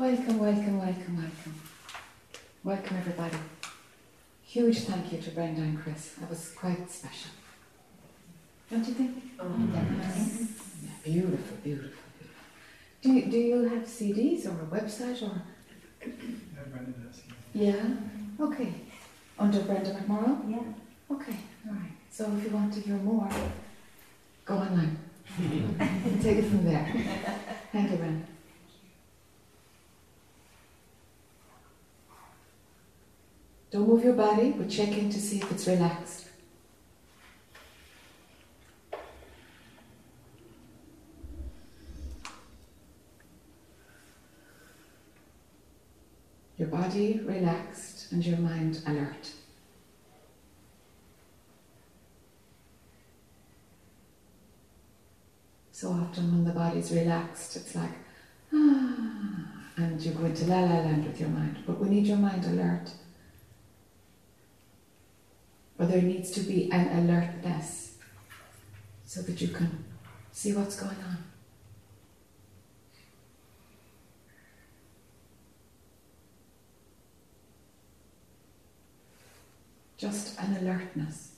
Welcome, welcome, welcome, welcome. Welcome, everybody. Huge thank you to Brenda and Chris. That was quite special. Don't you think? Oh, Yeah, beautiful, beautiful, beautiful. Do you, do you have CDs or a website or? Yeah, Brenda does. yeah. Yeah. Okay. Under Brenda McMorrow. Yeah. Okay. All right. So if you want to hear more, go online. Take it from there. Thank you, Brenda. Don't move your body, but check in to see if it's relaxed. Your body relaxed and your mind alert. So often when the body's relaxed, it's like, ah, and you go into la la land with your mind. But we need your mind alert. Or there needs to be an alertness so that you can see what's going on. Just an alertness.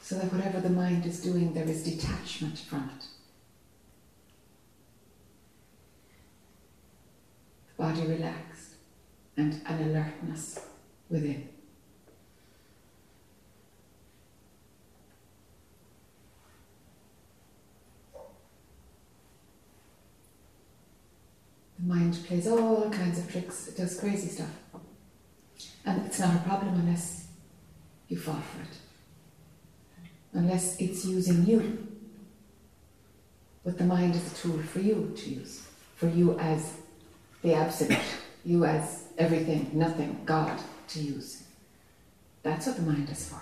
So that whatever the mind is doing, there is detachment from it. The body relaxed and an alertness within. The mind plays all kinds of tricks, it does crazy stuff. And it's not a problem unless you fall for it. Unless it's using you. But the mind is a tool for you to use. For you as the absolute, you as everything, nothing, God to use. That's what the mind is for.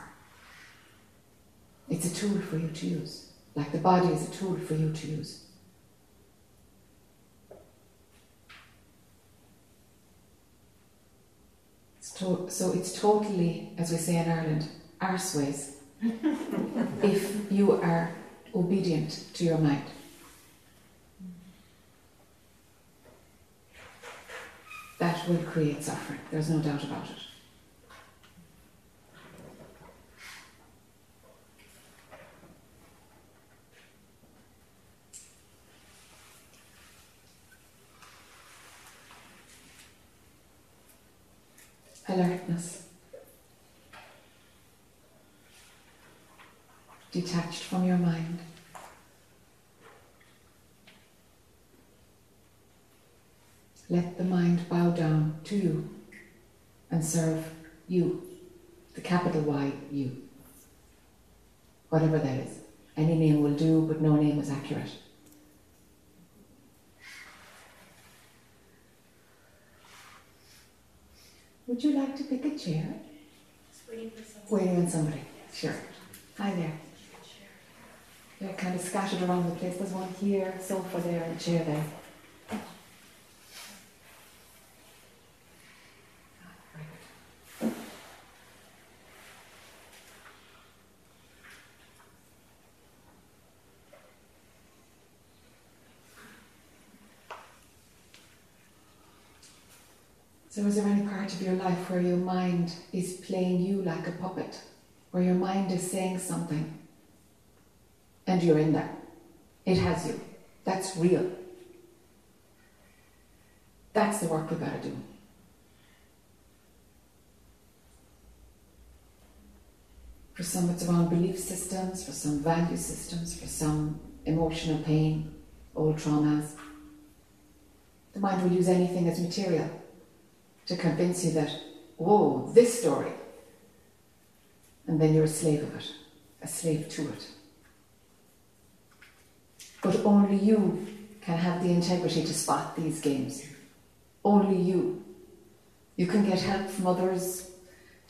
It's a tool for you to use. Like the body is a tool for you to use. It's to- so it's totally, as we say in Ireland, arseways if you are obedient to your mind. That will create suffering, there's no doubt about it. Alertness. Detached from your mind. Let the mind bow down to you and serve you, the capital Y, you. Whatever that is. Any name will do, but no name is accurate. Would you like to pick a chair? waiting. Waiting on somebody. Sure. Hi there. They're kind of scattered around the place. There's one here, sofa there, and chair there. So, is there any part of your life where your mind is playing you like a puppet? Where your mind is saying something and you're in there? It has you. That's real. That's the work we've got to do. For some, it's around belief systems, for some, value systems, for some, emotional pain, old traumas. The mind will use anything as material to convince you that, whoa, this story. And then you're a slave of it, a slave to it. But only you can have the integrity to spot these games. Only you. You can get help from others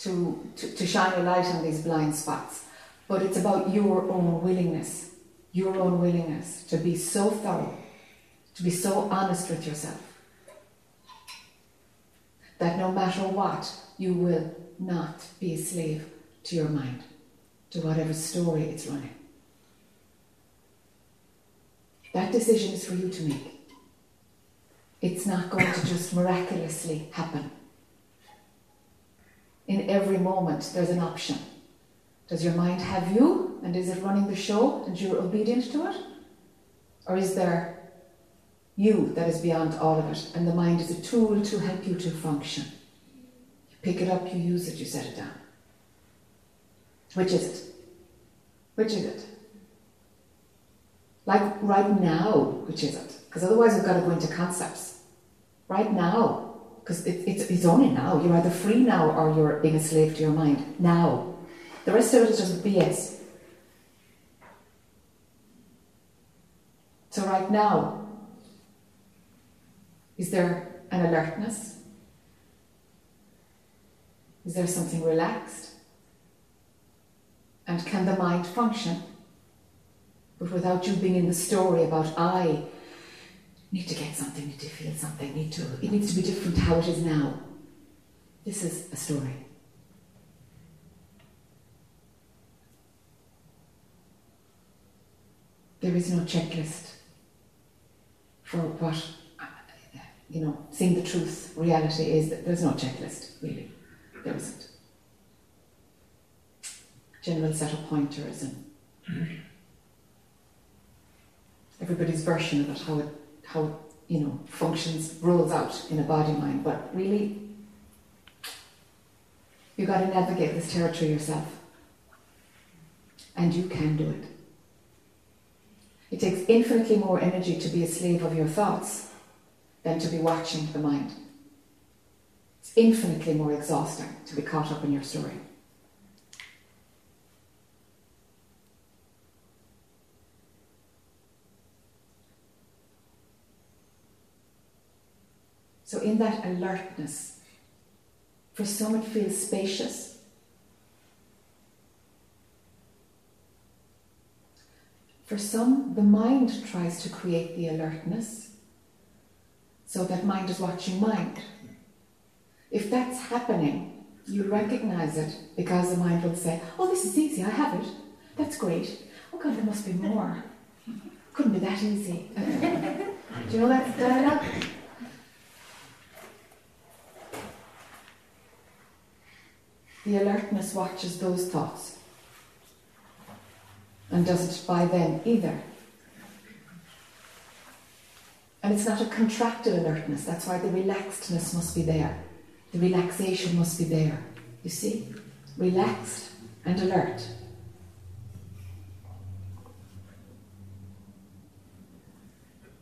to, to, to shine a light on these blind spots. But it's about your own willingness, your own willingness to be so thorough, to be so honest with yourself that no matter what, you will not be a slave to your mind, to whatever story it's running. That decision is for you to make. It's not going to just miraculously happen. In every moment, there's an option. Does your mind have you, and is it running the show, and you're obedient to it? Or is there you that is beyond all of it, and the mind is a tool to help you to function? You pick it up, you use it, you set it down. Which is it? Which is it? Like right now, which is it? Because otherwise we've got to go into concepts. Right now, because it, it's, it's only now. You're either free now or you're being a slave to your mind. Now. The rest of it is just BS. So, right now, is there an alertness? Is there something relaxed? And can the mind function? But without you being in the story about I need to get something, need to feel something, need to it needs to be different to how it is now. This is a story. There is no checklist for what you know, seeing the truth, reality is that there's no checklist, really. There isn't general set of pointers and everybody's version of it, how it, how it, you know, functions, rolls out in a body mind. But really, you've got to navigate this territory yourself. And you can do it. It takes infinitely more energy to be a slave of your thoughts than to be watching the mind. It's infinitely more exhausting to be caught up in your story. So, in that alertness, for some it feels spacious. For some, the mind tries to create the alertness. So that mind is watching mind. If that's happening, you recognize it because the mind will say, Oh, this is easy, I have it. That's great. Oh, God, there must be more. Couldn't be that easy. Do you know that dialogue? The alertness watches those thoughts and doesn't buy them either. And it's not a contracted alertness, that's why the relaxedness must be there. The relaxation must be there. You see? Relaxed and alert.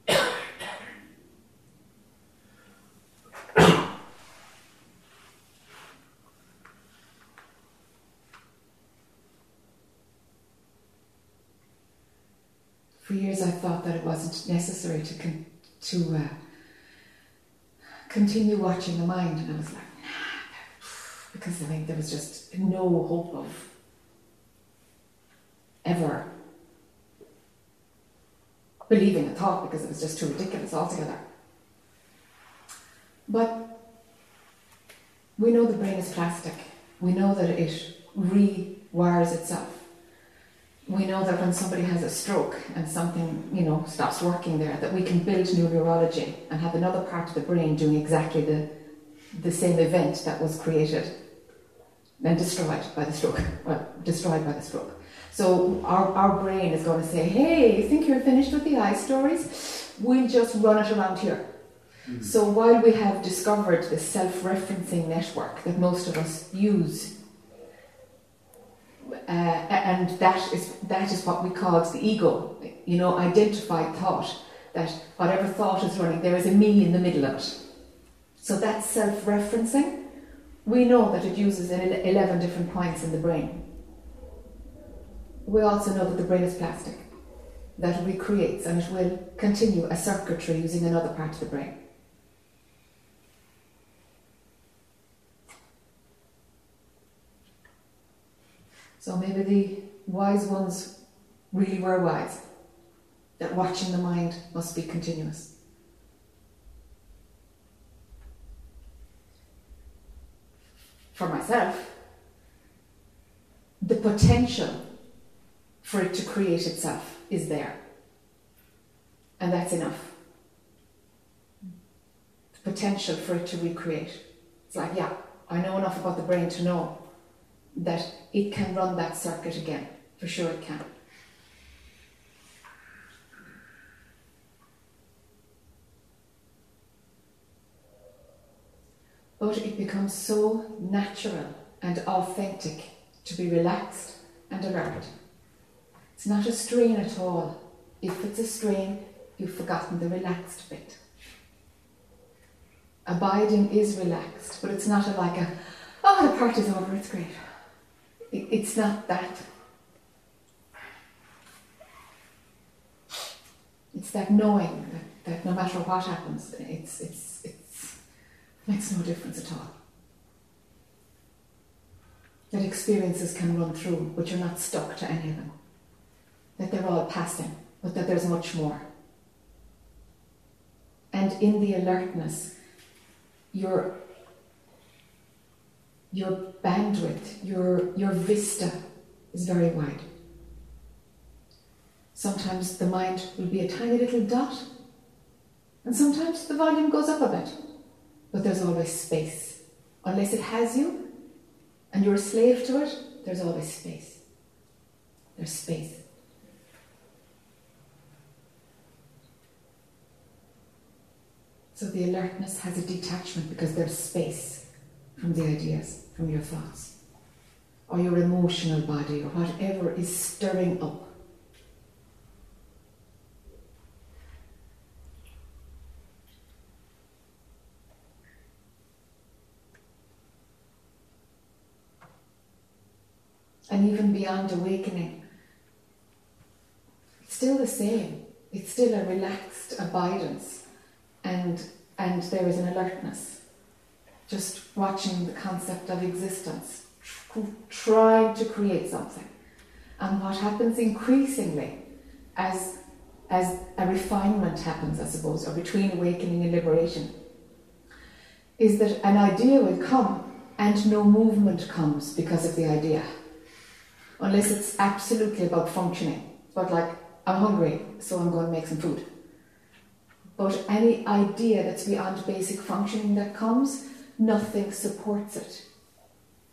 for years I thought that it wasn't necessary to con- to uh, continue watching the mind, and I was like, nah, because I think there was just no hope of ever believing a thought because it was just too ridiculous altogether. But we know the brain is plastic. We know that it rewires itself we know that when somebody has a stroke and something, you know, stops working there, that we can build new neurology and have another part of the brain doing exactly the, the same event that was created and destroyed by the stroke, well, destroyed by the stroke. So our, our brain is going to say, hey, you think you're finished with the I stories? We'll just run it around here. Mm-hmm. So while we have discovered the self-referencing network that most of us use uh, and that is that is what we call the ego. You know, identified thought. That whatever thought is running, there is a me in the middle of it. So that's self-referencing. We know that it uses eleven different points in the brain. We also know that the brain is plastic. That it recreates and it will continue a circuitry using another part of the brain. So maybe the wise ones really were wise, that watching the mind must be continuous. For myself, the potential for it to create itself is there. and that's enough. The potential for it to recreate. It's like, yeah, I know enough about the brain to know that it can run that circuit again. For sure it can. But it becomes so natural and authentic to be relaxed and alert. It's not a strain at all. If it's a strain, you've forgotten the relaxed bit. Abiding is relaxed, but it's not a, like a, oh, the party's over, it's great. It, it's not that. It's that knowing that, that no matter what happens, it's, it's, it's, it makes no difference at all that experiences can run through, but you're not stuck to any of them. That they're all passing, but that there's much more. And in the alertness, your, your bandwidth, your, your vista is very wide. Sometimes the mind will be a tiny little dot, and sometimes the volume goes up a bit, but there's always space. Unless it has you, and you're a slave to it, there's always space. There's space. So the alertness has a detachment because there's space from the ideas, from your thoughts, or your emotional body, or whatever is stirring up and even beyond awakening. It's still the same. It's still a relaxed abidance and, and there is an alertness. Just watching the concept of existence, trying to create something. And what happens increasingly as, as a refinement happens, I suppose, or between awakening and liberation, is that an idea will come and no movement comes because of the idea unless it's absolutely about functioning. But like, I'm hungry, so I'm going to make some food. But any idea that's beyond basic functioning that comes, nothing supports it.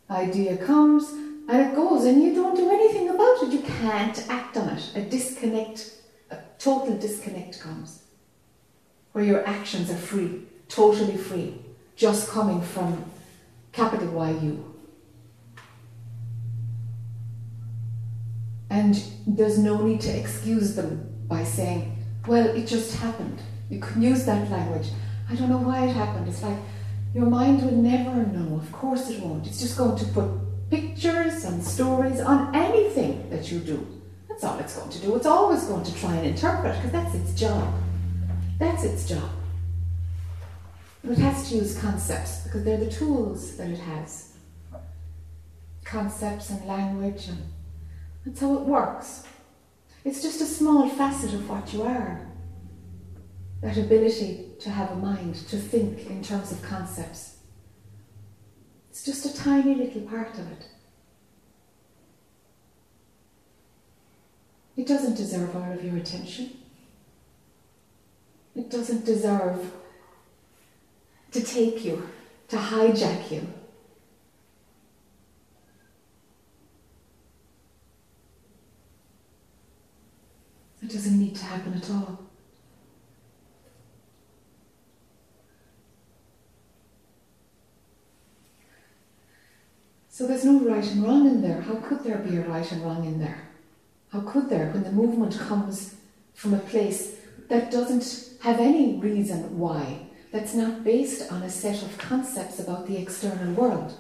Idea comes and it goes, and you don't do anything about it. You can't act on it. A disconnect, a total disconnect comes, where your actions are free, totally free, just coming from capital Y U. And there's no need to excuse them by saying, well, it just happened. You can use that language. I don't know why it happened. It's like your mind will never know. Of course it won't. It's just going to put pictures and stories on anything that you do. That's all it's going to do. It's always going to try and interpret because that's its job. That's its job. And it has to use concepts because they're the tools that it has. Concepts and language and that's how it works. It's just a small facet of what you are. That ability to have a mind, to think in terms of concepts. It's just a tiny little part of it. It doesn't deserve all of your attention. It doesn't deserve to take you, to hijack you. It doesn't need to happen at all. So there's no right and wrong in there. How could there be a right and wrong in there? How could there when the movement comes from a place that doesn't have any reason why, that's not based on a set of concepts about the external world?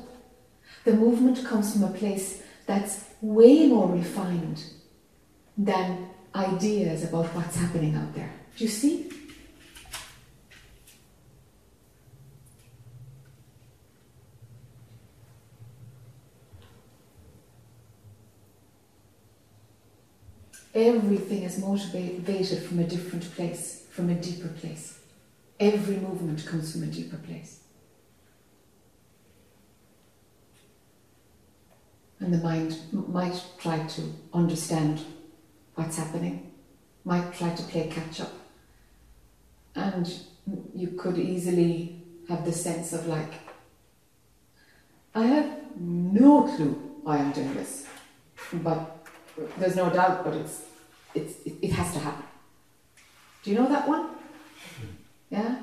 The movement comes from a place that's way more refined than ideas about what's happening out there. Do you see? Everything is motivated from a different place, from a deeper place. Every movement comes from a deeper place. And the mind might try to understand what's happening, might try to play catch up, And you could easily have the sense of like, I have no clue why I'm doing this, but there's no doubt, but it's, it's, it, has to happen. Do you know that one? Yeah?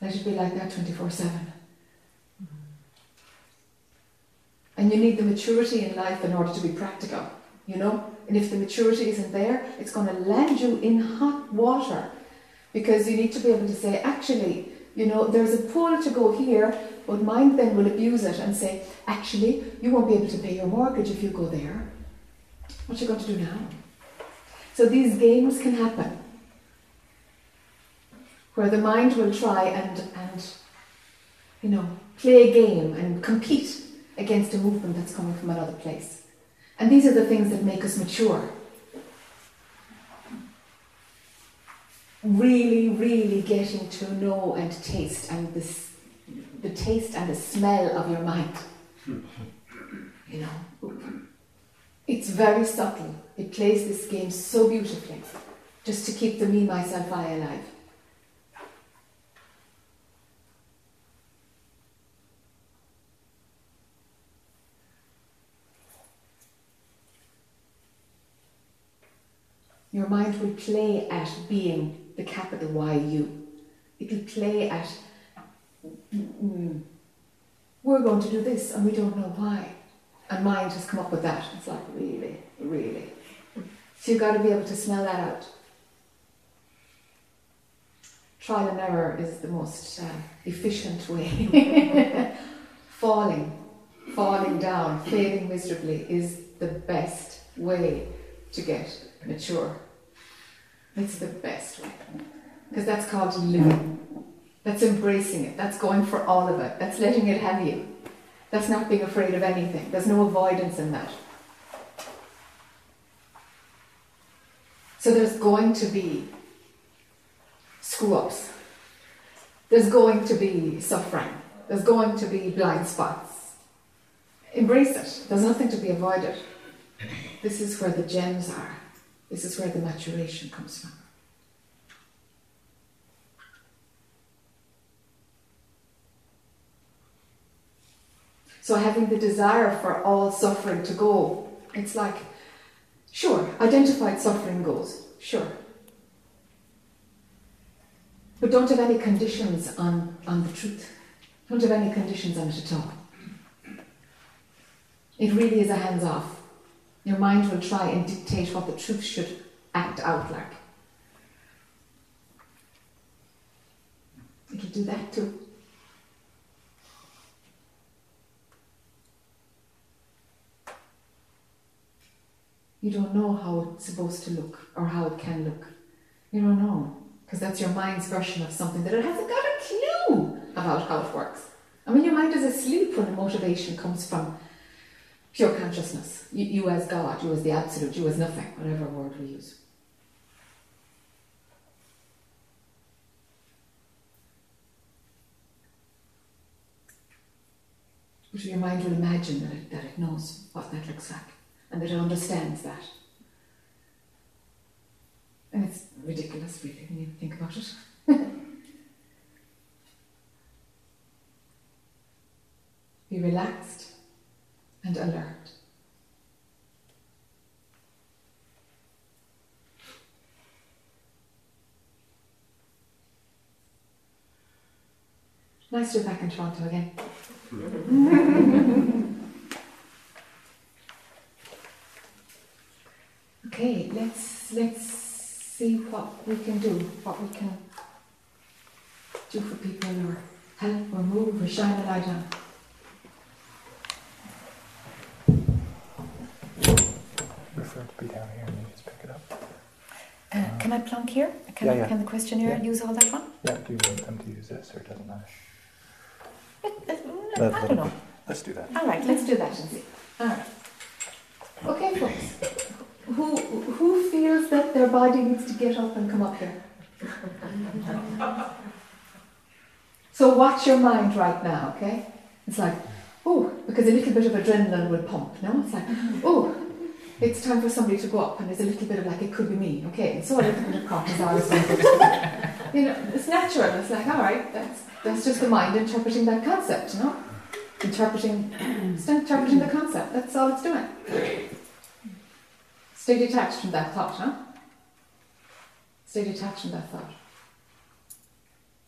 Let it be like that 24 7. And you need the maturity in life in order to be practical, you know? And if the maturity isn't there, it's going to land you in hot water because you need to be able to say, actually, you know, there's a pull to go here, but mind then will abuse it and say, actually, you won't be able to pay your mortgage if you go there. What are you going to do now? So these games can happen where the mind will try and, and you know, play a game and compete against a movement that's coming from another place. And these are the things that make us mature. Really, really getting to know and taste and this, the taste and the smell of your mind. You know, it's very subtle. It plays this game so beautifully, just to keep the me, myself, I alive. Your mind will play at being the capital Y U. It'll play at, mm, we're going to do this and we don't know why. And mind has come up with that. It's like, really, really. So you've got to be able to smell that out. Trial and error is the most uh, efficient way. falling, falling down, failing miserably is the best way to get mature. It's the best way. Because that's called living. That's embracing it. That's going for all of it. That's letting it have you. That's not being afraid of anything. There's no avoidance in that. So there's going to be screw ups. There's going to be suffering. There's going to be blind spots. Embrace it. There's nothing to be avoided. This is where the gems are. This is where the maturation comes from. So having the desire for all suffering to go, it's like, sure, identified suffering goes, sure. But don't have any conditions on, on the truth. Don't have any conditions on it at all. It really is a hands off. Your mind will try and dictate what the truth should act out like. It'll do that too. You don't know how it's supposed to look or how it can look. You don't know. Because that's your mind's version of something that it hasn't got a clue about how it works. I mean, your mind is asleep when the motivation comes from pure consciousness. You, you as God, you as the absolute, you as nothing, whatever word we use. But your mind will imagine that it, that it knows what that looks like and that it understands that. And it's ridiculous, really, when you think about it. Be relaxed and alert. Nice to be back in Toronto again. okay, let's let's see what we can do, what we can do for people or help or move or shine a light on. Be down here and you just pick it up. Uh, can I plunk here? Can, yeah, yeah. can the questionnaire yeah. use all that one? Yeah, do you want them to use this or it doesn't matter? I don't know. Let's do that. All right, let's do that and see. All right. Okay, folks. Who, who feels that their body needs to get up and come up here? so watch your mind right now, okay? It's like, oh, because a little bit of adrenaline will pump, no? It's like, oh, it's time for somebody to go up, and there's a little bit of like, it could be me, okay? And so a little bit of cortisol is you know, it's natural. It's like, all right, that's, that's just the mind interpreting that concept, you know? Interpreting, interpreting the concept, that's all it's doing. Stay detached from that thought, huh? Stay detached from that thought.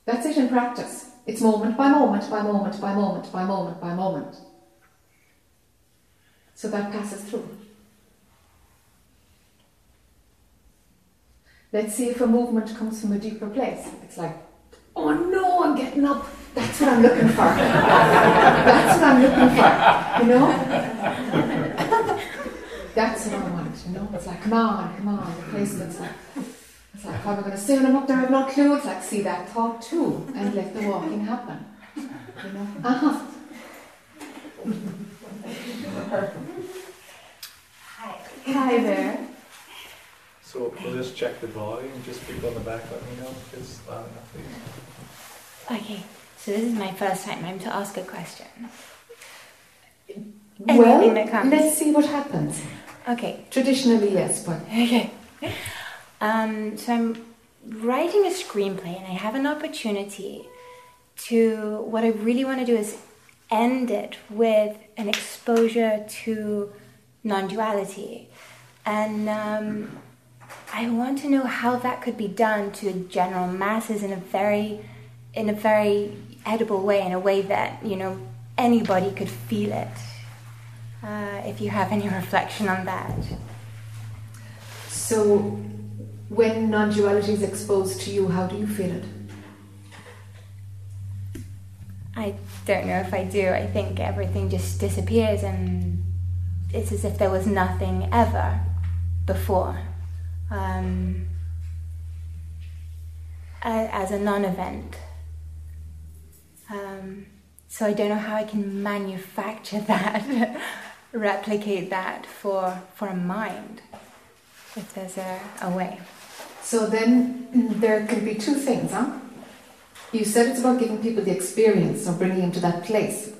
That's it in practice. It's moment by moment, by moment, by moment, by moment, by moment. So that passes through. Let's see if a movement comes from a deeper place. It's like, oh no, I'm getting up. That's what I'm looking for. That's what I'm looking for. You know? That's what I want, you know? It's like, come on, come on. The placement's like, it's like, how am I going to say when I'm up there? I have no clue. It's like, see that thought too and let the walking happen. You know? Uh-huh. Hi. Hi there. So we'll just check the volume, just people in the back let me know if it's loud enough, please. Okay, so this is my first time. I'm to ask a question. Well, Anything that comes. let's see what happens. Okay, Traditionally, yes, but okay. Um, so I'm writing a screenplay, and I have an opportunity to. What I really want to do is end it with an exposure to non-duality, and um, I want to know how that could be done to general masses in a very, in a very edible way, in a way that you know anybody could feel it. Uh, if you have any reflection on that. so when non duality is exposed to you, how do you feel it? I don't know if I do. I think everything just disappears and it's as if there was nothing ever before. Um, as a non event. Um, so I don't know how I can manufacture that, replicate that for, for a mind, if there's a, a way. So then mm, there can be two things, huh? You said it's about giving people the experience of bringing them to that place,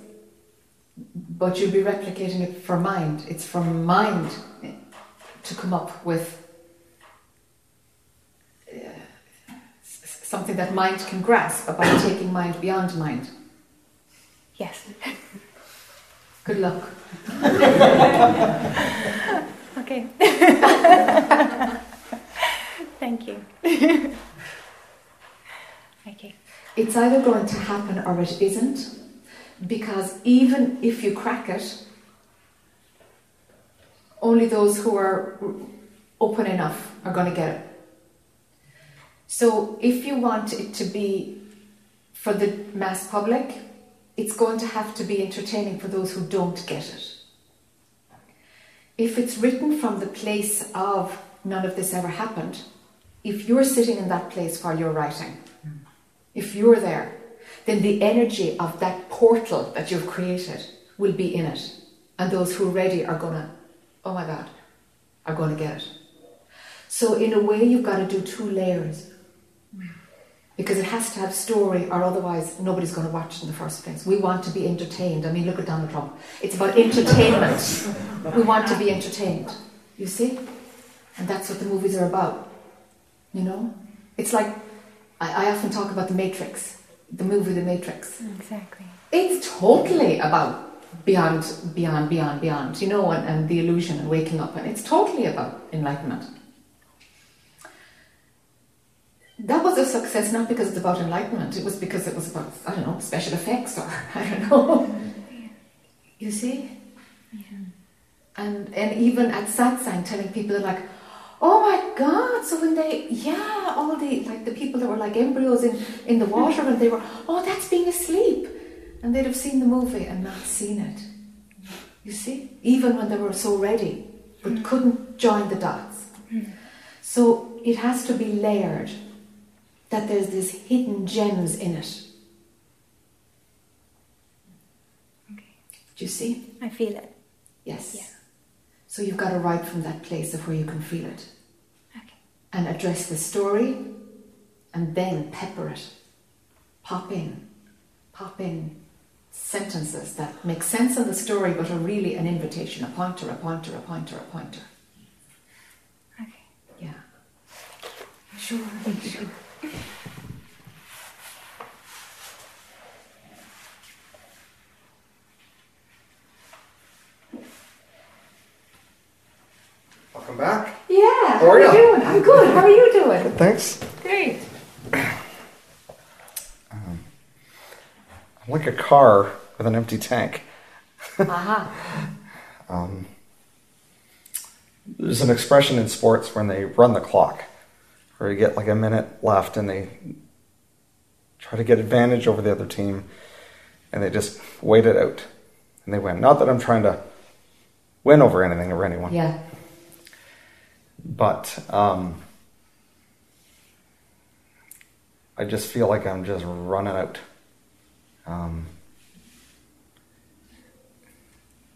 but you'll be replicating it for mind. It's for mind to come up with s- something that mind can grasp about taking mind beyond mind. Yes. Good luck. Okay. Thank you. okay. It's either going to happen or it isn't, because even if you crack it, only those who are open enough are going to get it. So if you want it to be for the mass public, it's going to have to be entertaining for those who don't get it. If it's written from the place of none of this ever happened, if you're sitting in that place while you're writing, if you're there, then the energy of that portal that you've created will be in it. And those who are ready are going to, oh my God, are going to get it. So, in a way, you've got to do two layers. Because it has to have story, or otherwise, nobody's going to watch it in the first place. We want to be entertained. I mean, look at Donald Trump. It's about entertainment. we want to be entertained. You see? And that's what the movies are about. You know? It's like, I, I often talk about The Matrix, the movie The Matrix. Exactly. It's totally about beyond, beyond, beyond, beyond, you know, and, and the illusion and waking up. And it's totally about enlightenment. That was a success not because it's about enlightenment, it was because it was about, I don't know, special effects or I don't know. You see? Yeah. And, and even at satsang, telling people, like, oh my God, so when they, yeah, all the, like the people that were like embryos in, in the water, and they were, oh, that's being asleep. And they'd have seen the movie and not seen it. You see? Even when they were so ready, but mm. couldn't join the dots. Mm. So it has to be layered, that there's these hidden gems in it. Okay. Do you see? I feel it. Yes. Yeah. So you've got to write from that place of where you can feel it. And address the story and then pepper it. Pop in, pop in sentences that make sense of the story but are really an invitation, a pointer, a pointer, a pointer, a pointer. Okay. Yeah. Sure. Welcome back. Yeah. How are you doing? I'm good. How are you doing? Thanks. Great. I'm like a car with an empty tank. Aha. Um, there's an expression in sports when they run the clock, where you get like a minute left and they try to get advantage over the other team, and they just wait it out and they win. Not that I'm trying to win over anything or anyone, Yeah. But um, I just feel like I'm just running out. Um,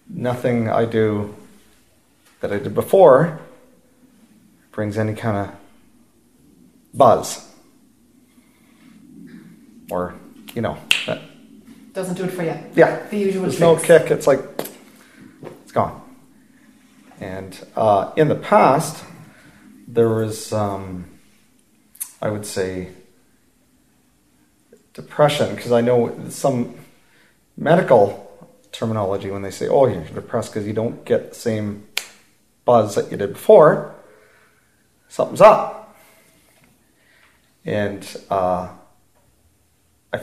nothing I do that I did before brings any kind of buzz. Or, you know, that, Doesn't do it for you. yeah, The usual there's no kick. It's like, it's gone. And uh, in the past, there was, um, I would say, depression, because I know some medical terminology when they say, oh, you're depressed because you don't get the same buzz that you did before, something's up. And uh, I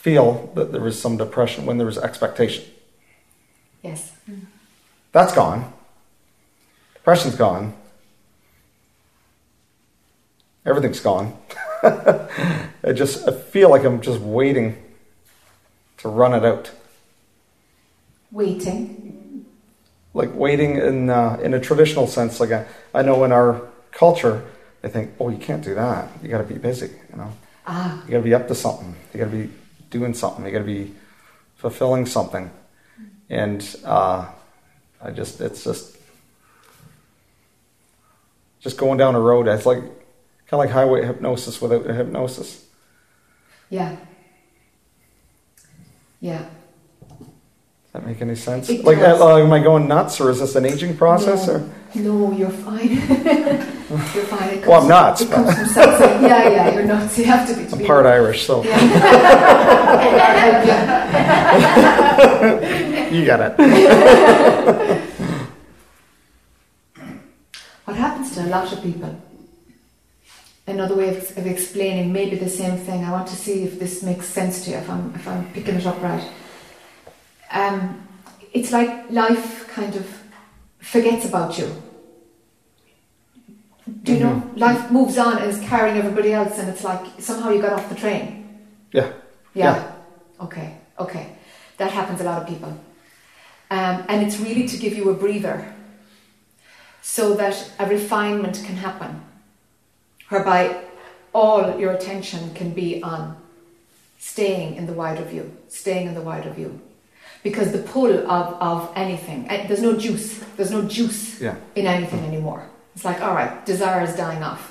feel that there was some depression when there was expectation. Yes. That's gone. Depression's gone. Everything's gone. I just I feel like I'm just waiting to run it out. Waiting. Like waiting in uh, in a traditional sense. Like I, I know in our culture, they think, oh, you can't do that. You got to be busy. You know, Ah. you got to be up to something. You got to be doing something. You got to be fulfilling something. And uh, I just, it's just, just going down a road. It's like kind of like highway hypnosis without a hypnosis. Yeah. Yeah. Does that make any sense? It like, does. uh, am I going nuts, or is this an aging process? No, Or no you're fine. you're fine. It Well, I'm comes- nuts, but- comes. Yeah, yeah, you're nuts. You have to be. To I'm be part Irish, so Yeah. you got it. What happens to a lot of people? Another way of, of explaining maybe the same thing. I want to see if this makes sense to you. If I'm if I'm picking it up right. Um, it's like life kind of forgets about you. Do you know? Life moves on and is carrying everybody else, and it's like somehow you got off the train. Yeah. Yeah. Okay. Okay. That happens a lot of people. Um, and it's really to give you a breather so that a refinement can happen, whereby all your attention can be on staying in the wider view, staying in the wider view. Because the pull of, of anything, eh, there's no juice, there's no juice Yeah. in anything anymore. It's like, all right, desire is dying off.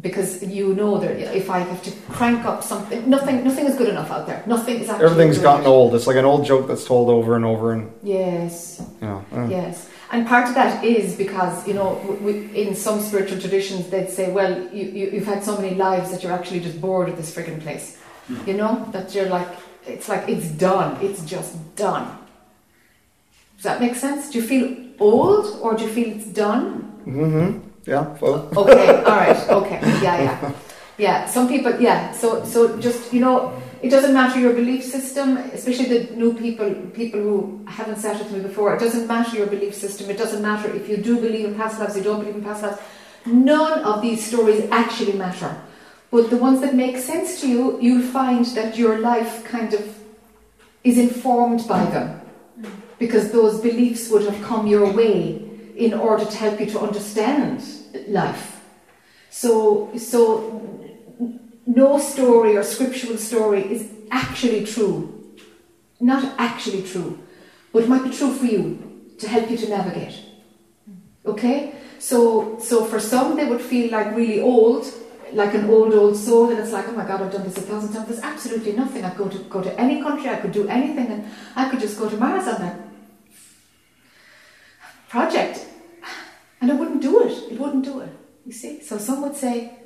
Because you know that if I have to crank up something, nothing, nothing is good enough out there. Nothing is actually. Everything's gotten old. It's like an old joke that's told over and over, and Yes, you know. uh, yes. And part of that is because, you know, w- w- in some spiritual traditions, they'd say, well, you, you, you've had so many lives that you're actually just bored of this frigging place. You know? That you're like, it's like, it's done. It's just done. Does that make sense? Do you feel old or do you feel it's done? Mm-hmm. Yeah. Well. Okay, all right, okay, yeah, yeah, yeah. Some people, yeah. So, so just you know, it doesn't matter your belief system, especially the new people, people who haven't sat with me before. It doesn't matter your belief system. It doesn't matter if you do believe in past lives, you don't believe in past lives. None of these stories actually matter. But the ones that make sense to you, you'll find that your life kind of is informed by them because those beliefs would have come your way in order to help you to understand life. So, so no story or scriptural story is actually true, not actually true, but it might be true for you to help you to navigate. Okay, so so for some they would feel like really old, like an old, old soul, and it's like, oh my God, I've done this a thousand times. There's absolutely nothing. I could go to go to any country, I could do anything, and I could just go to Mars on that project, and it wouldn't do it. It wouldn't do it. You see. So some would say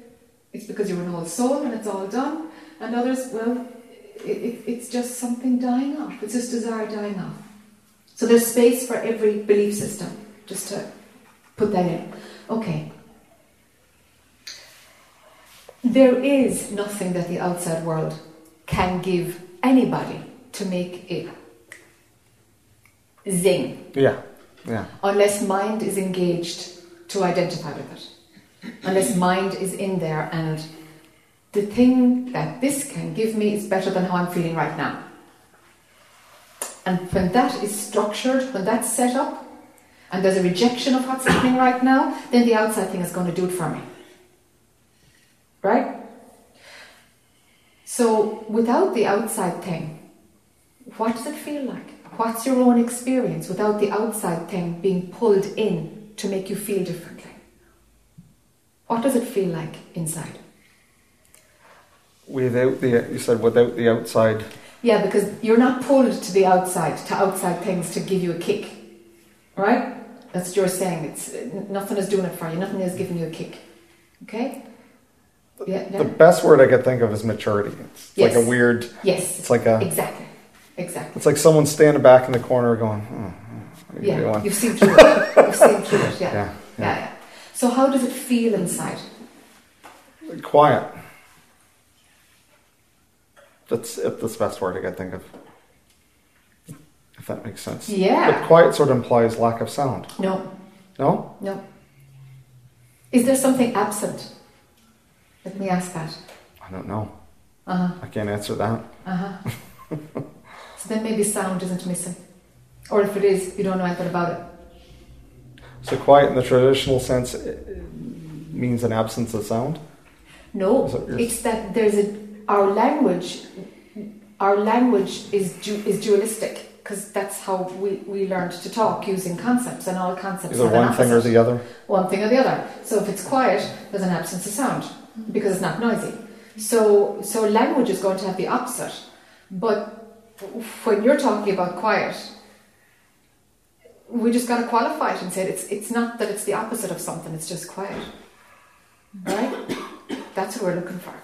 it's because you're an old soul and it's all done, and others, well, it, it, it's just something dying off. It's just desire dying off. So there's space for every belief system. Just to put that in. Okay. There is nothing that the outside world can give anybody to make it zing Yeah, yeah. unless mind is engaged to identify with it. Unless mind is in there and the thing that this can give me is better than how I'm feeling right now. And when that is structured, when that's set up, and there's a rejection of what's happening right now, then the outside thing is going to do it for me. Right? So, without the outside thing, what does it feel like? What's your own experience without the outside thing being pulled in to make you feel differently? What does it feel like inside? Without the, you said without the outside. Yeah, because you're not pulled to the outside, to outside things to give you a kick, right? That's what you're saying. It's nothing is doing it for you. Nothing is giving you a kick. Okay. Yeah. The best word I could think of is maturity. It's Yes. like a weird. Yes. It's like a. Exactly. Exactly. It's like someone standing back in the corner going, hmm, hmm, what are you Yeah. doing? You've seen through it. You've seen through it. Yeah. Yeah, Yeah. yeah. So how does it feel inside? Quiet. That's that's the best word I can think of. If that makes sense. Yeah. But quiet sort of implies lack of sound. No. No? No. Is there something absent? Let me ask that. I don't know. Uh huh. I can't answer that. Uh huh. so then maybe sound isn't missing. Or if it is, you don't know anything about it. So quiet in the traditional sense eh, means an absence of sound. No, that it's that there's a our language. Our language is du- is dualistic because that's how we, we learned to talk using concepts, and all concepts have an one thing or the other. one thing or the other. So if it's quiet, there's an absence of sound because it's not noisy. So so language is going to have the opposite. But when you're talking about quiet, we just got to qualify it and say it's it's not that it's the opposite of something. It's just quiet, right? That's what we're looking for.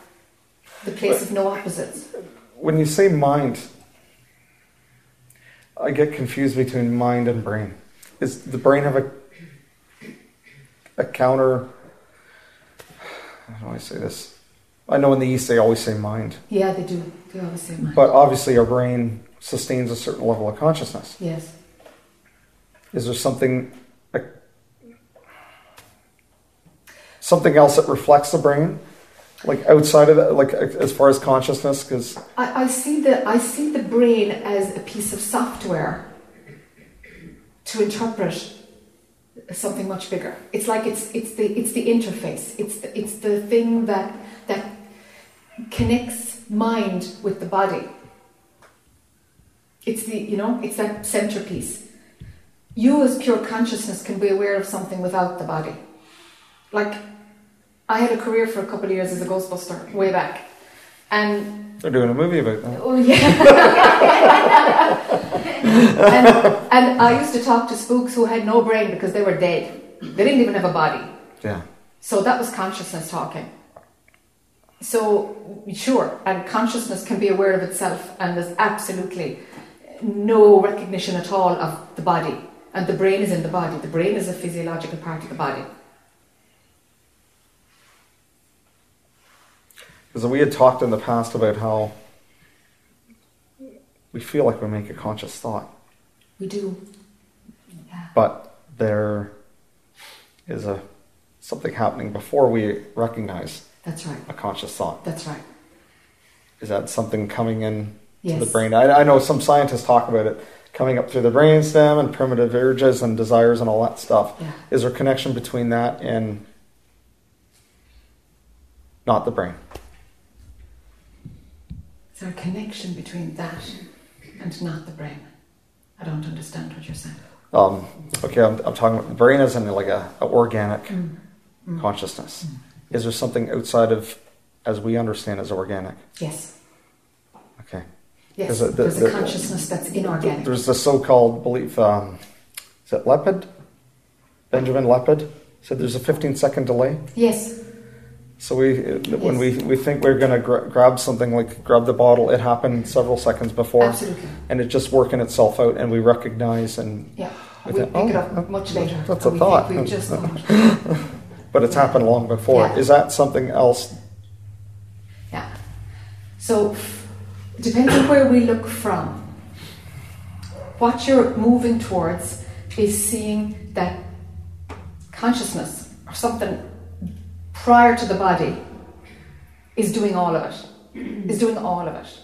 The place of no opposites. When you say mind, I get confused between mind and brain. Is the brain have a a counter? How do I say this? I know in the East they always say mind, Yeah, they do. They always say mind. but obviously our brain sustains a certain level of consciousness. yes. Is there something something else that reflects the brain, like outside of that, like as far as consciousness? Because I, I see the I see the brain as a piece of software to interpret something much bigger. It's like it's it's the it's the interface. It's the, it's the thing that that connects mind with the body. It's the you know it's that centerpiece. You as pure consciousness can be aware of something without the body. Like I had a career for a couple of years as a Ghostbuster way back, and they're doing a movie about that. Oh yeah. and, and I used to talk to spooks who had no brain because they were dead. They didn't even have a body. Yeah. So that was consciousness talking. So sure, and consciousness can be aware of itself, and there's absolutely no recognition at all of the body. And the brain is in the body. The brain is a physiological part of the body. Because we had talked in the past about how we feel like we make a conscious thought, We do. Yeah. but there is a something happening before we recognize That's right. a conscious thought. That's right. Is that something coming in Yes. to the brain? I, I know some scientists talk about it coming up through the brainstem and primitive urges and desires and all that stuff. Yeah. Is there a connection between that and not the brain? Is there a connection between that and not the brain? I don't understand what you're saying. Um, okay, I'm, I'm talking about the brain as in like a, a organic Mm. consciousness. is there something outside of, as we understand, as organic? Yes. Okay. Yes. There's a- the- There's a the- consciousness that's inorganic. There's the so-called belief. Um, is it Libet? Benjamin Libet said there's a 15 second delay. Yes. So we, when we, we think we're going to gra- grab something like grab the bottle, it happened several seconds before, Absolutely. and it's just working itself out, and we recognize and Yeah. I We think, pick it oh, up much later. that's a we thought. We've just but it's happened long before. Yeah. Is that something else? Yeah. So, depends on where we look from. What you're moving towards is seeing that consciousness or something prior to the body is doing all of it, is doing all of it.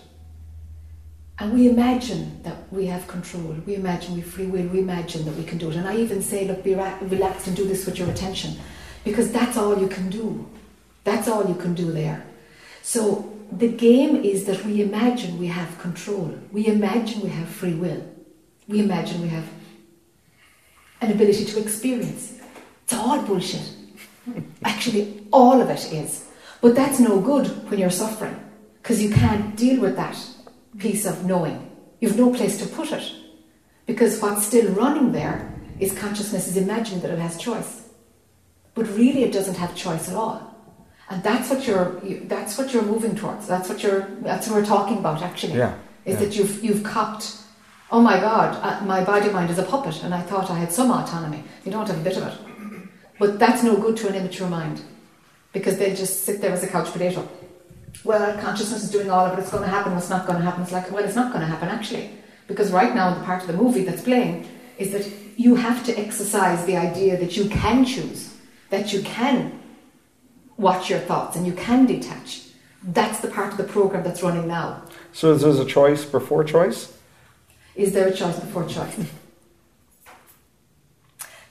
And we imagine that we have control. We imagine we free will. We imagine that we can do it. And I even say, look, be ra- relaxed and do this with your attention, because that's all you can do. That's all you can do there. So the game is that we imagine we have control. We imagine we have free will. We imagine we have an ability to experience. It's all bullshit. Actually, all of it is. But that's no good when you're suffering because you can't deal with that piece of knowing. You've no place to put it because what's still running there is consciousness is imagining that it has choice, but really it doesn't have choice at all. And that's what you're. You, that's what you're moving towards. That's what you're. That's what we're talking about. Actually, Yeah, is yeah. that you've you've copped. Oh my God, uh, my body mind is a puppet, and I thought I had some autonomy. You don't have a bit of it, but that's no good to an immature mind, because they'll just sit there as a couch potato. Well, consciousness is doing all of it. It's going to happen. What's not going to happen? It's like, well, it's not going to happen actually, because right now the part of the movie that's playing is that you have to exercise the idea that you can choose, that you can watch your thoughts and you can detach. That's the part of the program that's running now. So there's a choice before choice. Is there a choice before choice?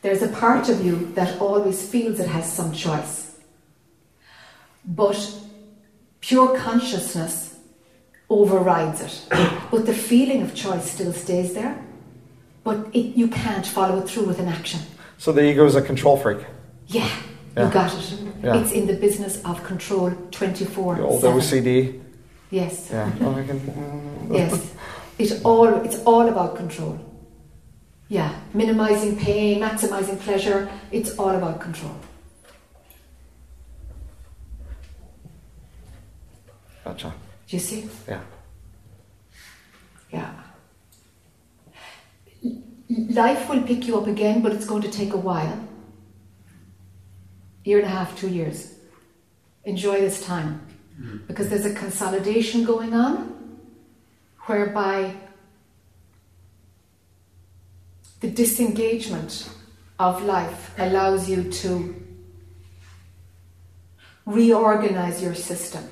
There's a part of you that always feels it has some choice. But pure consciousness overrides it. But the feeling of choice still stays there. But it, you can't follow it through with an action. So the ego is a control freak. Yeah. You got it. It's in the business of control 24 The old 7. OCD. Yes. Yeah. Oh, can, Yes. It all it's all about control. Yeah. Minimizing pain, maximizing pleasure, it's all about control. Gotcha. Do you see? Yeah. Yeah. Life will pick you up again, but it's going to take a while. Year and a half, two years. Enjoy this time. Mm. Because there's a consolidation going on whereby the disengagement of life allows you to reorganize your system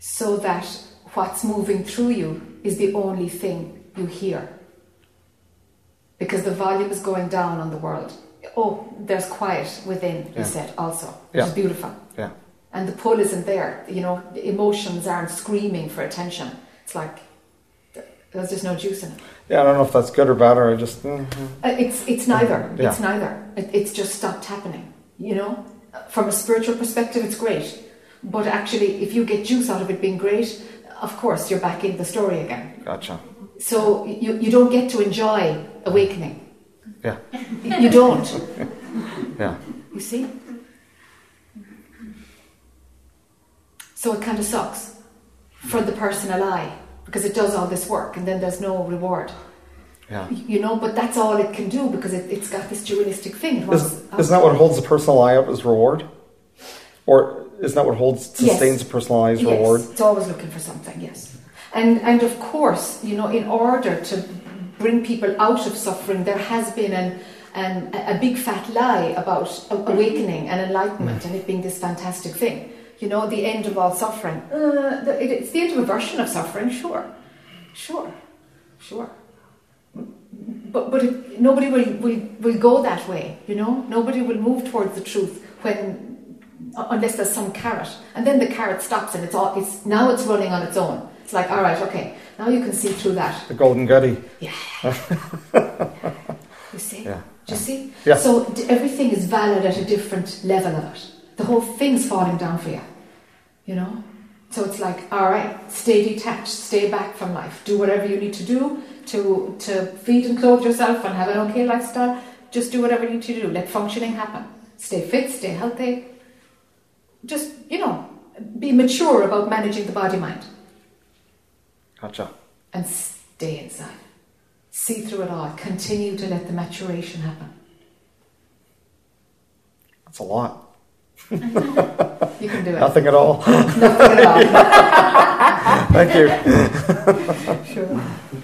so that what's moving through you is the only thing you hear. Because the volume is going down on the world. Oh, there's quiet within, you Yeah. said also, which Yeah. is beautiful. Yeah. And the pull isn't there. You know, the emotions aren't screaming for attention. It's like there's just no juice in it. Yeah. I don't know if that's good or bad, or I just. mm, Uh, It's it's neither. Yeah. It's neither. It, it's just stopped happening. You know, from a spiritual perspective, it's great. But actually, if you get juice out of it being great, of course you're back in the story again. Gotcha. So you, you don't get to enjoy awakening. Yeah. You you don't. Yeah. You see. So it kind of sucks for the personal I because it does all this work and then there's no reward. Yeah. You know, but that's all it can do because it, it's got this dualistic thing. It Is, isn't that what holds the personal I up as reward? Or isn't that what holds sustains Yes. the personal I as yes, reward? it's always looking for something. Yes, and and of course, you know, in order to bring people out of suffering, there has been an, an a big fat lie about awakening and enlightenment and it being this fantastic thing. You know, the end of all suffering. Uh, the, it, it's the end of a version of suffering, sure, sure, sure. But but it, nobody will, will will go that way. You know, nobody will move towards the truth when unless there's some carrot, and then the carrot stops and it's all it's now it's running on its own. It's like all right, okay, now you can see through that. The golden gutty. Yeah. you see? Yeah. Do you see? Yeah. So d- everything is valid at a different level of it. the whole thing's falling down for you. You know? So it's like, all right, stay detached, stay back from life, do whatever you need to do to to feed and clothe yourself and have an okay lifestyle. Just do whatever you need to do. Let functioning happen. Stay fit, stay healthy. Just, you know, be mature about managing the body mind Gotcha. and stay inside. See through it all. Continue to let the maturation happen. That's a lot. You can do it. Nothing at all. Nothing at all. Thank you. Sure.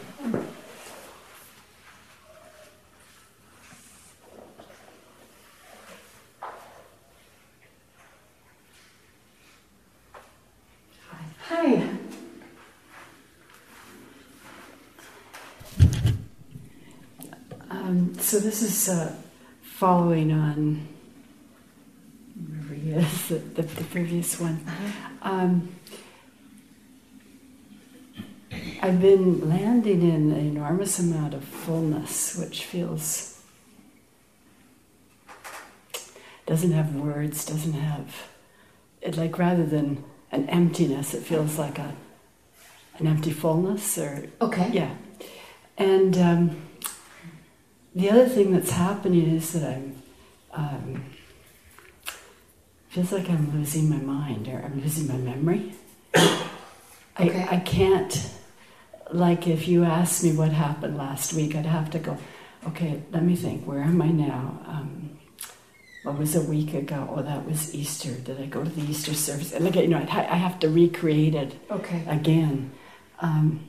Um, so this is uh, following on he is, the, the, the previous one. Um, I've been landing in an enormous amount of fullness, which feels doesn't have words, doesn't have it like rather than an emptiness, it feels like a an empty fullness or Okay. yeah. And um, the other thing that's happening is that I'm um, feels like I'm losing my mind or I'm losing my memory. Okay. I, I can't like if you asked me what happened last week, I'd have to go, okay, let me think, where am I now? Um, what was a week ago? Oh, that was Easter. Did I go to the Easter service? And like, you know, I'd ha- I have to recreate it Okay. again. Um,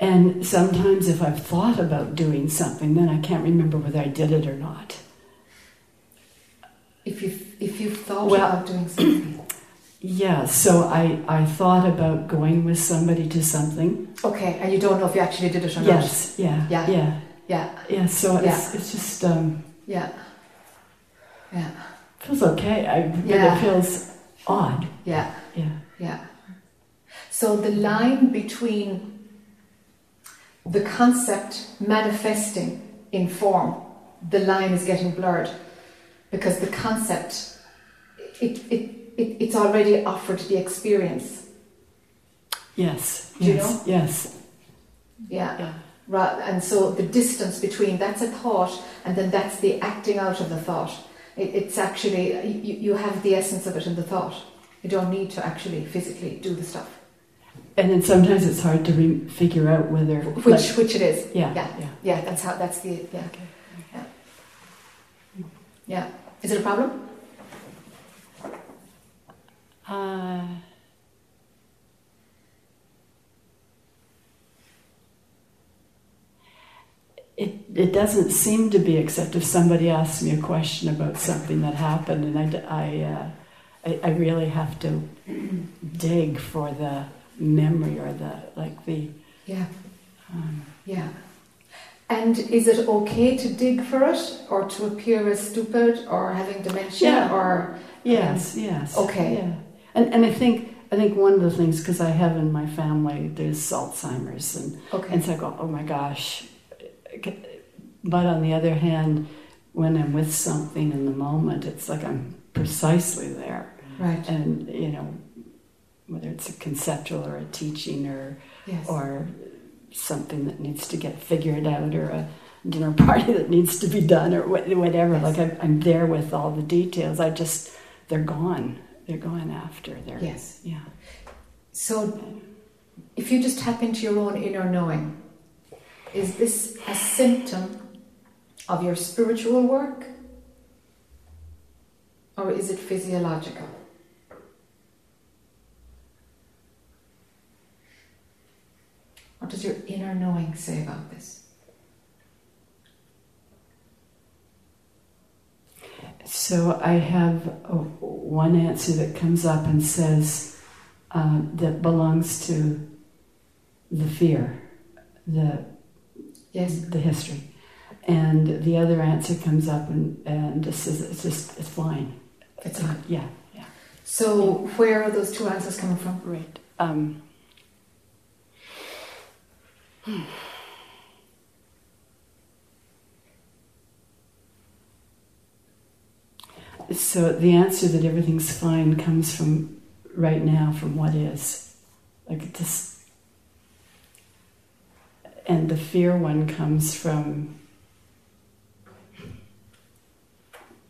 and sometimes, if I've thought about doing something, then I can't remember whether I did it or not. If you if you've thought Well- about doing something. Yeah, so I, I thought about going with somebody to something. Okay, and you don't know if you actually did it or not. Yes, yeah, Yeah. yeah, Yeah. yeah. So it's, Yeah. it's just um, Yeah. Yeah. feels okay. I, but Yeah. it feels odd. Yeah. Yeah, Yeah. So the line between the concept manifesting in form, the line is getting blurred because the concept, it, it, it, it's already offered the experience. yes, Do you yes, know? yes. Yeah. Yeah. Ra- And so the distance between that's a thought and then that's the acting out of the thought. It, it's actually, you, you have the essence of it in the thought. You don't need to actually physically do the stuff. And then sometimes it's hard to re- figure out whether Which, like- which it is. yeah, Yeah. yeah. Yeah, that's how, that's the, yeah. Okay. Yeah. Is it a problem? Uh, it, it doesn't seem to be, except if somebody asks me a question about something that happened, and I, I, uh, I, I really have to dig for the memory or the like the. Yeah. Um, Yeah. And is it okay to dig for it or to appear as stupid or having dementia Yeah. or yes, yes. Okay. Yeah, and and I think I think one of the things because I have in my family there's Alzheimer's and okay. And so I go, oh my gosh. But on the other hand, when I'm with something in the moment, it's like I'm precisely there. right. And, you know, whether it's a conceptual or a teaching or, Yes. or something that needs to get figured out or a dinner party that needs to be done or whatever. Yes. Like I'm, I'm there with all the details. I just, they're gone. They're gone after. They're, yes. yeah. So if you just tap into your own inner knowing, is this a symptom of your spiritual work or is it physiological? What does your inner knowing say about this? So I have uh, one answer that comes up and says uh, that belongs to the fear, the Yes. the history, and the other answer comes up and and just says it's just it's fine. It's fine. Yeah, yeah, So where are those two answers coming from? right. Um, so the answer that everything's fine comes from right now, from what is. Like just. And the fear one comes from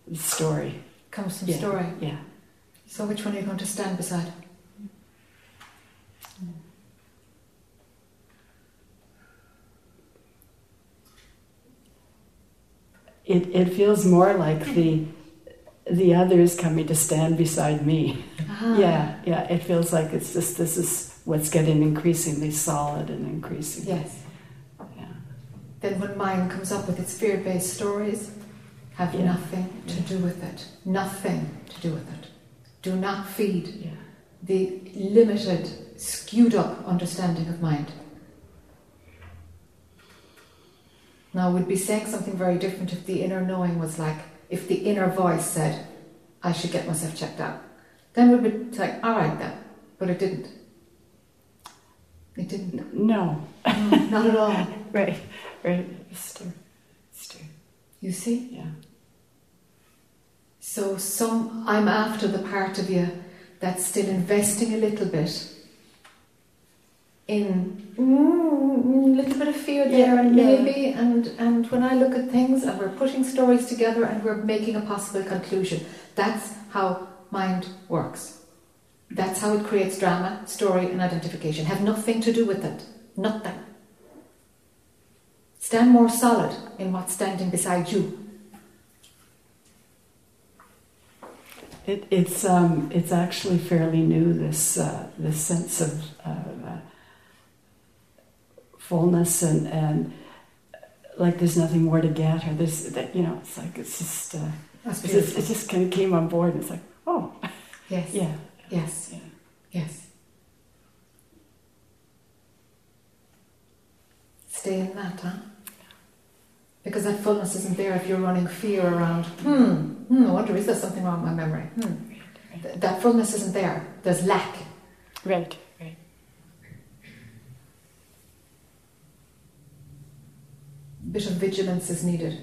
the story. Comes from yeah. story? Yeah. So which one are you going to stand beside? It, it feels more like the the others coming to stand beside me. Ah. Yeah, yeah. It feels like it's just this is what's getting increasingly solid and increasing. Yes. Yeah. Then when mind comes up with its fear-based stories, have Yeah. nothing to do with it. Nothing to do with it. Do not feed Yeah. the limited, skewed up understanding of mind. Now, we'd be saying something very different if the inner knowing was like, if the inner voice said, I should get myself checked out. Then we'd be like, all right then. But it didn't. It didn't. No. No, not at all. Right. Right. It's true. You see? Yeah. So some I'm after the part of you that's still investing a little bit in mm, a little bit of fear there Yeah, and yeah. maybe and and when I look at things and we're putting stories together and we're making a possible conclusion. That's how mind works. That's how it creates drama, story and identification. Have nothing to do with it. Nothing. Stand more solid in what's standing beside you. It, it's um, it's actually fairly new. This uh, this sense of uh, uh, fullness and and like there's nothing more to get, or there's that you know it's like it's just uh, it's just, it just kind of came on board. and It's like oh Yes. yeah Yes. Yeah. Yes. Stay in that, huh? Because that fullness isn't there if you're running fear around, hmm, hmm, I wonder, is there something wrong with my memory? Hmm. Th- that fullness isn't there. There's lack. right right bit of vigilance is needed.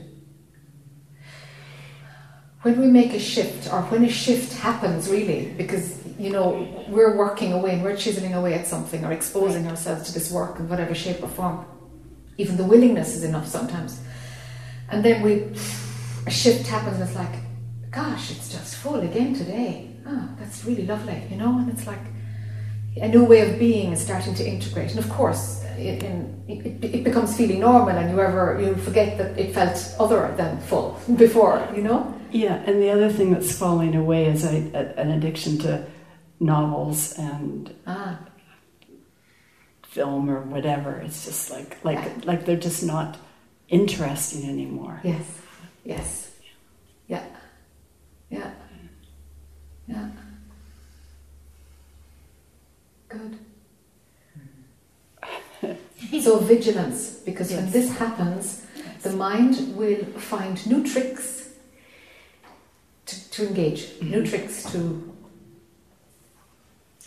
When we make a shift, or when a shift happens, really, because you know we're working away and we're chiseling away at something or exposing ourselves to this work in whatever shape or form, even the willingness is enough sometimes. And then we, a shift happens, and it's like, gosh, it's just full again today. Ah, that's really lovely, you know. And it's like a new way of being is starting to integrate. And of course, it, in, it, it becomes feeling normal, and you ever you forget that it felt other than full before, you know. yeah. And the other thing that's falling away is a, a, an addiction to novels and Ah, film or whatever. It's just like like like they're just not interesting anymore. yes, yes, yeah, yeah, yeah. Good. Hmm. so vigilance, because when this happens, the mind will find new tricks to, to engage, new mm-hmm. tricks to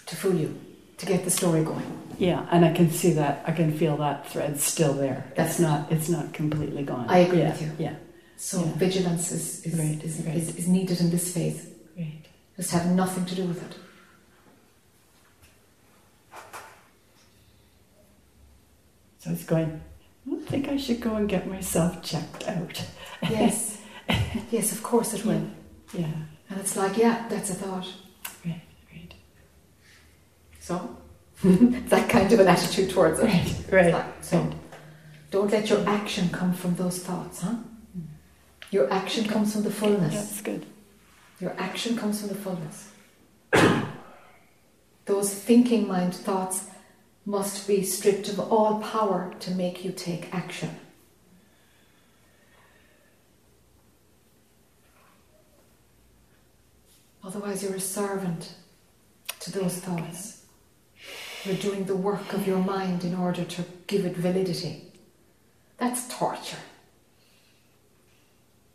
to fool you, to get the story going. Yeah, and I can see that. I can feel that thread still there. That's it's not. It's not completely gone. I agree yeah, with you. Yeah. So Yeah. vigilance is is, Right, is, right. is is needed in this phase. Great. Just have nothing to do with it. So it's going. I don't think I should go and get myself checked out. Yes, yes, of course it will. Yeah. And it's like, yeah, that's a thought. Right. Right. So that kind of an attitude towards it. Right. Right. like, so don't let your action come from those thoughts, huh? Mm. Your action comes from the fullness. That's good. Your action comes from the fullness. Those thinking mind thoughts must be stripped of all power to make you take action. Otherwise, you're a servant to those thoughts. You're doing the work of your mind in order to give it validity. That's torture.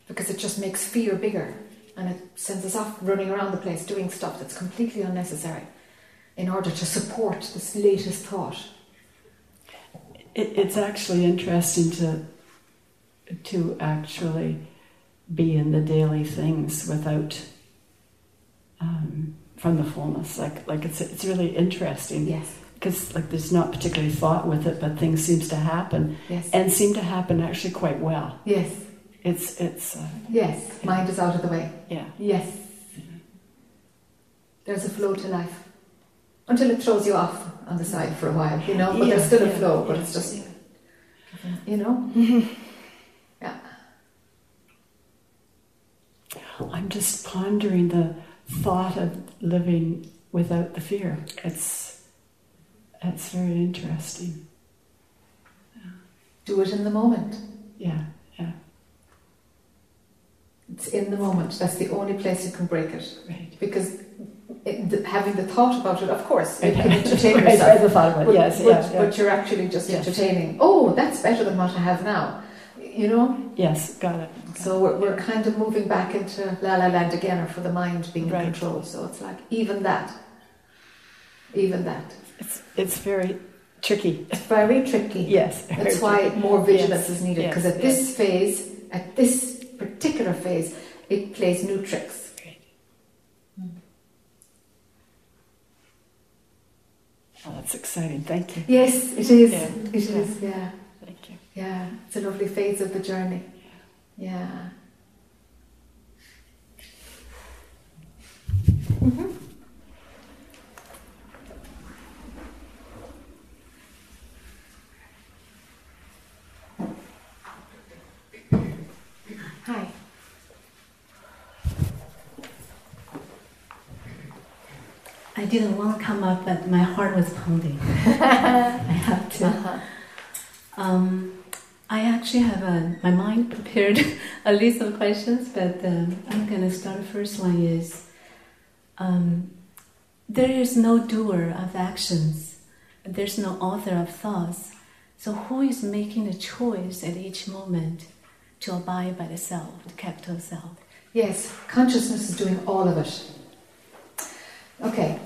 Because it just makes fear bigger and it sends us off running around the place doing stuff that's completely unnecessary in order to support this latest thought. It, it's actually interesting to to actually be in the daily things without um, from the fullness. Like like it's it's really interesting Yes, because like there's not particularly thought with it, but things seems to happen yes, and seem to happen actually quite well. yes, It's it's uh, yes. Mind is out of the way. yeah Yes. There's a flow to life. Until it throws you off on the side for a while, you know, but there's Yeah, still a flow, but yeah, it's just, yeah. you know? Yeah. I'm just pondering the thought of living without the fear. It's it's very interesting. Do it in the moment. Yeah, yeah, It's in the moment. That's the only place you can break it. right. Because it, the, having the thought about it, of course, you can entertain Right, yourself. had thought about But, it. Yes, but, yeah, yeah. but you're actually just Yes. entertaining. Oh, that's better than what I have now. You know? yes, got it. got So we're, we're kind of moving back into la la land again, or for the mind being Right. in control. So it's like even that, even that. It's it's very tricky. It's very tricky. Yes, That's why tricky. more vigilance Yes, is needed because yes, at this phase, at this particular phase, it plays new tricks. Oh, that's exciting. Thank you. Yes, it is. Yeah, It is. yeah. Yeah, Thank you. yeah. It's a lovely phase of the journey. Yeah. Mhm. Hi. I didn't want to come up, but my heart was pounding. I have to. Uh-huh. Um, I actually have a, my mind prepared a list of questions, but um, I'm going to start. First one is um, there is no doer of actions, there's no author of thoughts. So, who is making the choice at each moment to abide by the self, the capital self? Yes, consciousness is doing all of it. Okay.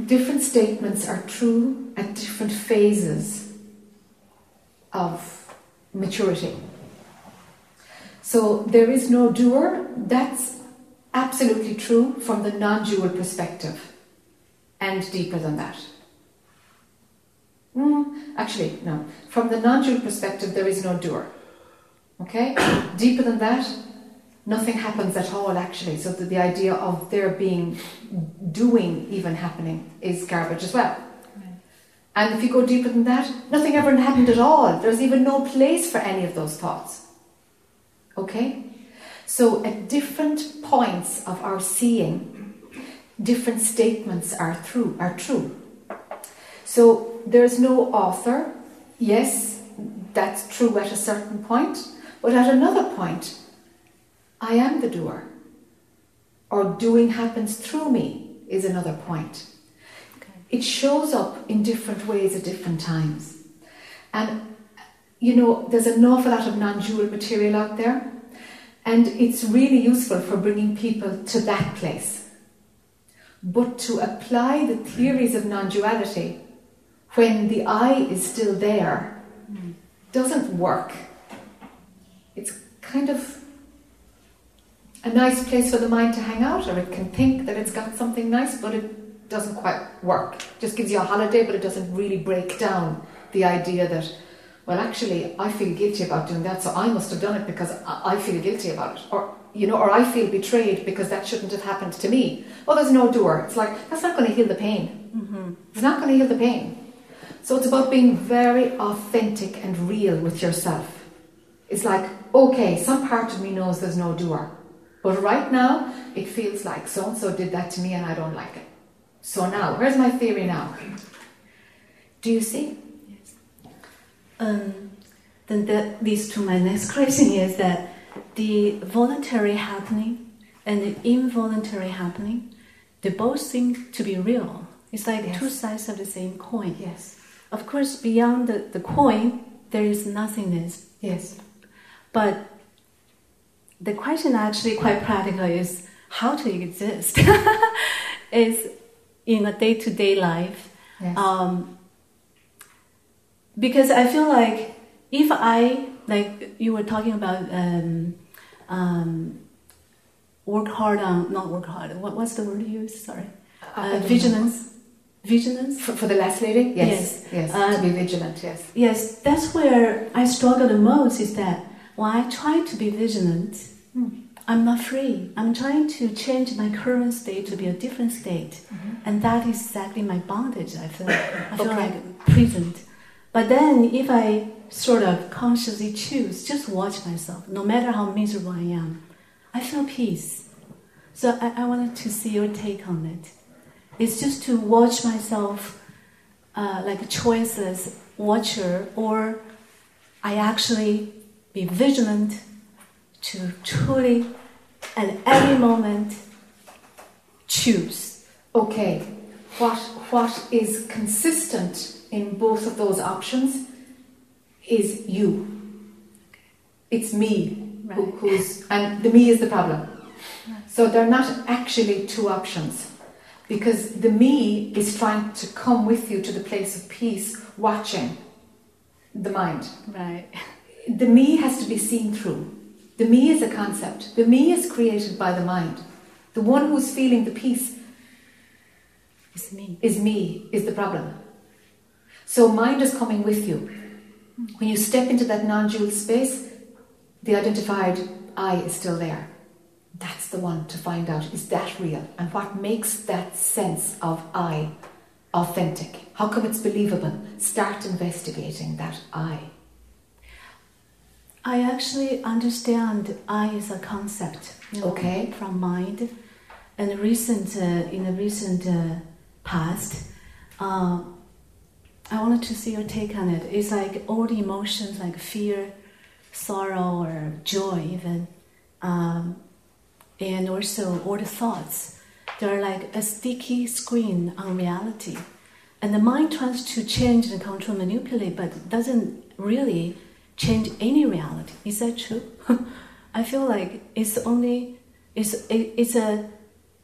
Different statements are true at different phases of maturity. So there is no doer, that's absolutely true from the non dual perspective, and deeper than that. Mm, actually, no. From the non dual perspective, there is no doer. Okay? Deeper than that, nothing happens at all, actually. So the, the idea of there being doing even happening is garbage as well. And if you go deeper than that, nothing ever happened at all. There's even no place for any of those thoughts. Okay? So at different points of our seeing, different statements are true are true. So there's no author. Yes, that's true at a certain point, but at another point, I am the doer. Or doing happens through me is another point. It shows up in different ways at different times. And, you know, there's an awful lot of non dual material out there, and it's really useful for bringing people to that place. But to apply the theories of non duality when the I is still there hmm. doesn't work. It's kind of a nice place for the mind to hang out, or it can think that it's got something nice, but it doesn't quite work. It just gives you a holiday, but it doesn't really break down the idea that, well, actually, I feel guilty about doing that, so I must have done it because I feel guilty about it, or you know, or I feel betrayed because that shouldn't have happened to me. Well, there's no door. It's like that's not going to heal the pain. Mm-hmm. It's not going to heal the pain. So it's about being very authentic and real with yourself. It's like, okay, some part of me knows there's no doer. But right now, it feels like so and so did that to me and I don't like it. So now, where's my theory now? Do you see? Um, then that leads to my next question is that the voluntary happening and the involuntary happening, they both seem to be real. It's like Yes. two sides of the same coin. Yes. Of course, beyond the, the coin, there is nothingness. Yes. But the question actually quite practical is how to exist is in a day-to-day life Yes. um, because I feel like if I like you were talking about um, um, work hard on not work hard. What, what's the word you use? Sorry, uh, vigilance. Vigilance. For, for the last lady? Yes. Yes. Uh, to be vigilant, yes. Yes, that's where I struggle the most. Is that when I try to be vigilant, I'm not free. I'm trying to change my current state to be a different state, and that is exactly my bondage. I feel. I feel Okay. like prisoned. But then, if I sort of consciously choose, just watch myself, no matter how miserable I am, I feel peace. So I, I wanted to see your take on it. It's just to watch myself uh, like a choiceless watcher, or I actually be vigilant to truly, at every moment, choose. Okay. What what is consistent in both of those options is you. It's me who, who's and the me is the problem. So they're not actually two options. Because the me is trying to come with you to the place of peace, watching the mind. Right. The me has to be seen through. The me is a concept. The me is created by the mind. The one who's feeling the peace It's me. is me, is the problem. So mind is coming with you. When you step into that non dual space, the identified I is still there. That's the one to find out is that real? And what makes that sense of I authentic? How come it's believable? Start investigating that I. I actually understand I is a concept. you know, Okay. From mind, and recent uh, in the recent uh, past, uh, I wanted to see your take on it. It's like all the emotions, like fear, sorrow, or joy, even, um, and also all the thoughts. They're like a sticky screen on reality, and the mind tries to change and control, manipulate, but doesn't really change any reality. Is that true? I feel like it's only it's it, it's a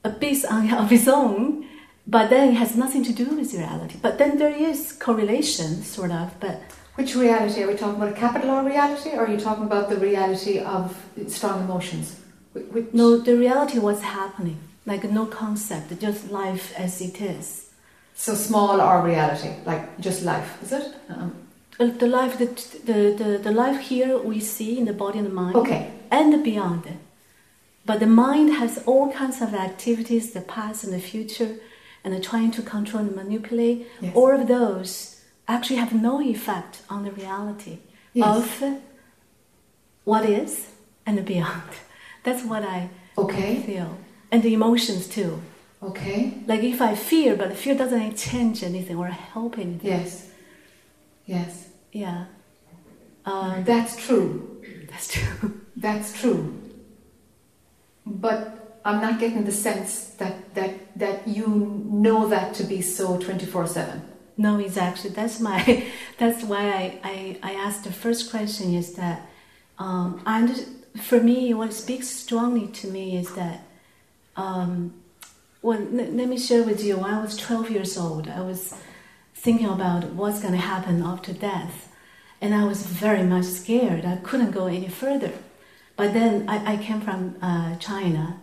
a beast on of its own, but then it has nothing to do with reality. But then there is correlation, sort of. But Which reality? Are we talking about a capital R reality or are you talking about the reality of strong emotions? Which, no, the reality what's happening, like no concept, just life as it is. So small R reality, like just life, is it? Um, Uh, the life, the, the, the, the life here we see in the body and the mind, okay, and beyond. But the mind has all kinds of activities, the past and the future, and trying to control and manipulate. Yes. All of those actually have no effect on the reality Yes. of what is and beyond. That's what I okay, feel. And the emotions too. okay, Like if I fear, but fear doesn't change anything or help anything. yes, yes. Yeah. Um, That's true. that's true. That's true. But I'm not getting the sense that, that, that you know that to be so 24 7. No, exactly. that's my that's why I, I, I asked the first question is that um, I under, for me what speaks strongly to me is that um, well let, let me share with you when I was 12 years old I was thinking about what's going to happen after death and I was very much scared I couldn't go any further but then I, I came from uh, China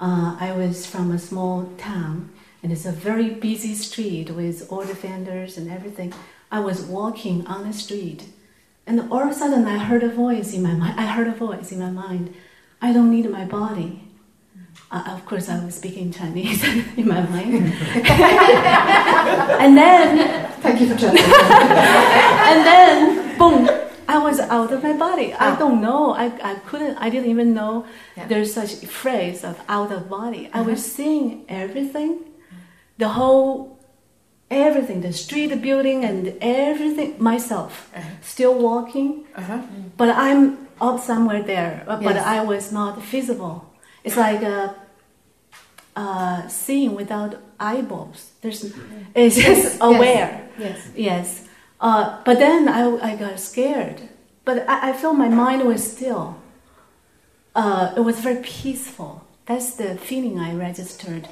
uh, I was from a small town, and it's a very busy street with all the vendors and everything. I was walking on the street, and all of a sudden I heard a voice in my mind. I heard a voice in my mind. I don't need my body. Uh, of course, I was speaking Chinese in my mind. and then, Thank you for me. and then, boom! I was out of my body. I Ah. don't know. I, I couldn't. I didn't even know Yeah. there's such a phrase of out of body. I was Uh-huh. seeing everything, the whole, everything, the street, the building, and everything myself. Uh-huh. Still walking, Uh-huh. but I'm up somewhere there. But Yes. I was not visible. It's like a, uh, seeing without eyeballs. There's, it's just Yes. aware. Yes. Yes. Uh, but then I, I got scared. But I, I felt my mind was still. Uh, it was very peaceful. That's the feeling I registered.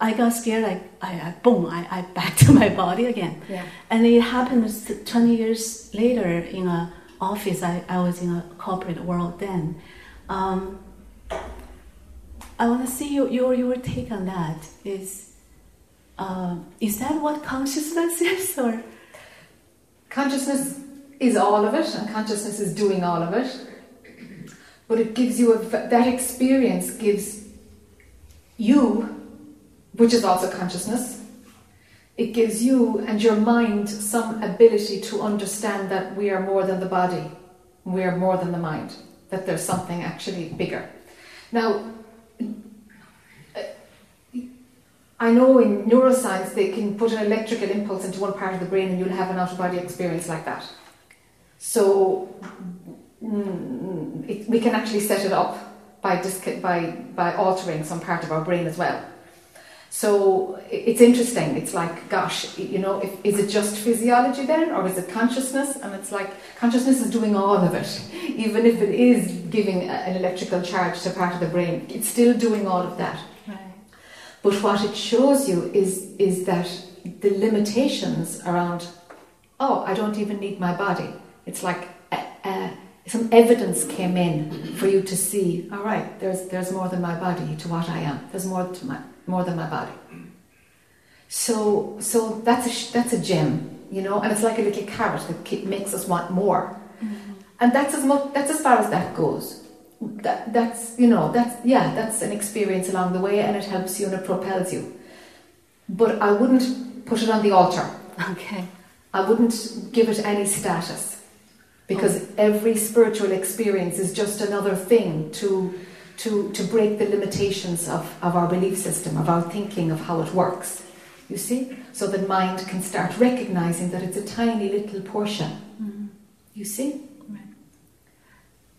I got scared. I, I, I boom, I, I back to my body again. Yeah. And it happened 20 years later in a office. I, I was in a corporate world then. Um, I want to see your, your, your take on that. Is, uh, is that what consciousness is? Or? Consciousness is all of it, and consciousness is doing all of it. But it gives you a, that experience gives you, which is also consciousness, it gives you and your mind some ability to understand that we are more than the body, we are more than the mind, that there's something actually bigger. Now, I know in neuroscience they can put an electrical impulse into one part of the brain and you'll have an out of body experience like that. So mm, it, we can actually set it up by, by, by altering some part of our brain as well. So it's interesting. It's like, gosh, you know, if, is it just physiology then, or is it consciousness? And it's like consciousness is doing all of it, even if it is giving an electrical charge to part of the brain. It's still doing all of that. Right. But what it shows you is is that the limitations around, oh, I don't even need my body. It's like uh, uh, some evidence came in for you to see. All right, there's there's more than my body to what I am. There's more to my more than my body. So, so that's a that's a gem, you know, and it's like a little carrot that makes us want more, mm-hmm. and that's as much that's as far as that goes. That that's you know that's yeah that's an experience along the way, and it helps you and it propels you. But I wouldn't put it on the altar. Okay. I wouldn't give it any status because oh. every spiritual experience is just another thing to to, to break the limitations of, of our belief system, of our thinking of how it works. You see? So that mind can start recognizing that it's a tiny little portion. Mm-hmm. You see? Right.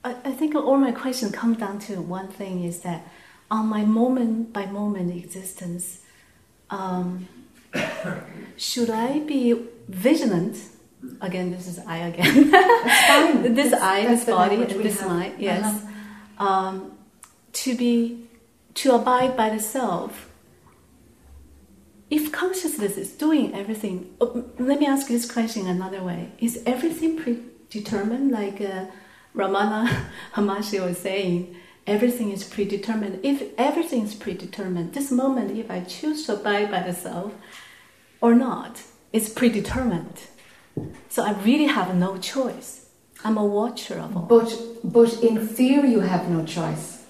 I, I think all my questions come down to one thing is that on my moment by moment existence, um, should I be vigilant? Again, this is I again. this that's, I, this body, this mind. Yes. Uh-huh. Um, to be to abide by the self. If consciousness is doing everything oh, let me ask this question another way. Is everything predetermined? Like uh, ramana Maharshi was saying everything is predetermined. If everything is predetermined this moment if i choose to abide by the self or not it's predetermined. So i really have no choice. I'm a watcher of all. But but in theory you have no choice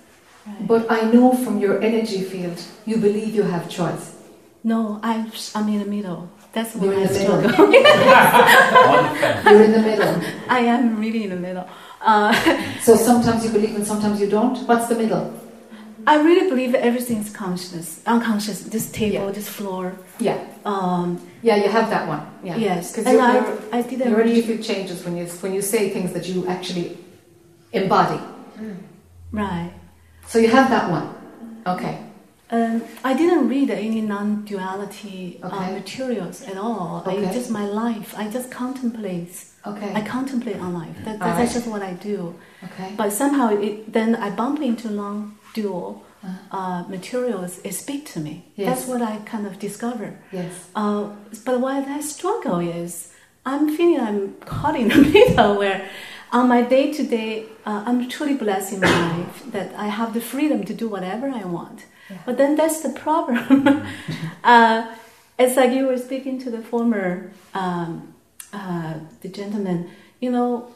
but I know from your energy field, you believe you have choice. No, I'm, I'm in the middle. That's where I struggle. You're in the middle. I am really in the middle. Uh, so sometimes you believe and sometimes you don't. What's the middle? I really believe that everything is consciousness, unconscious. This table, yeah. this floor. Yeah. Um, yeah, you have that one. Yeah. Yes. Because I, I didn't. Your energy field changes when you when you say things that you actually embody. Mm. Right. So you have that one. Okay. Um, I didn't read any non-duality uh, okay. uh, materials at all. Okay. I just my life. I just contemplate. Okay. I contemplate on life. That, that's right. just what I do. Okay. But somehow it, then I bump into non-dual uh-huh. uh, materials. It speak to me. Yes. That's what I kind of discover. Yes. Uh, but why that struggle is, I'm feeling I'm caught in the middle where on my day to day, I'm truly blessed in my life that I have the freedom to do whatever I want. Yeah. But then that's the problem. uh, it's like you were speaking to the former um, uh, the gentleman. You know,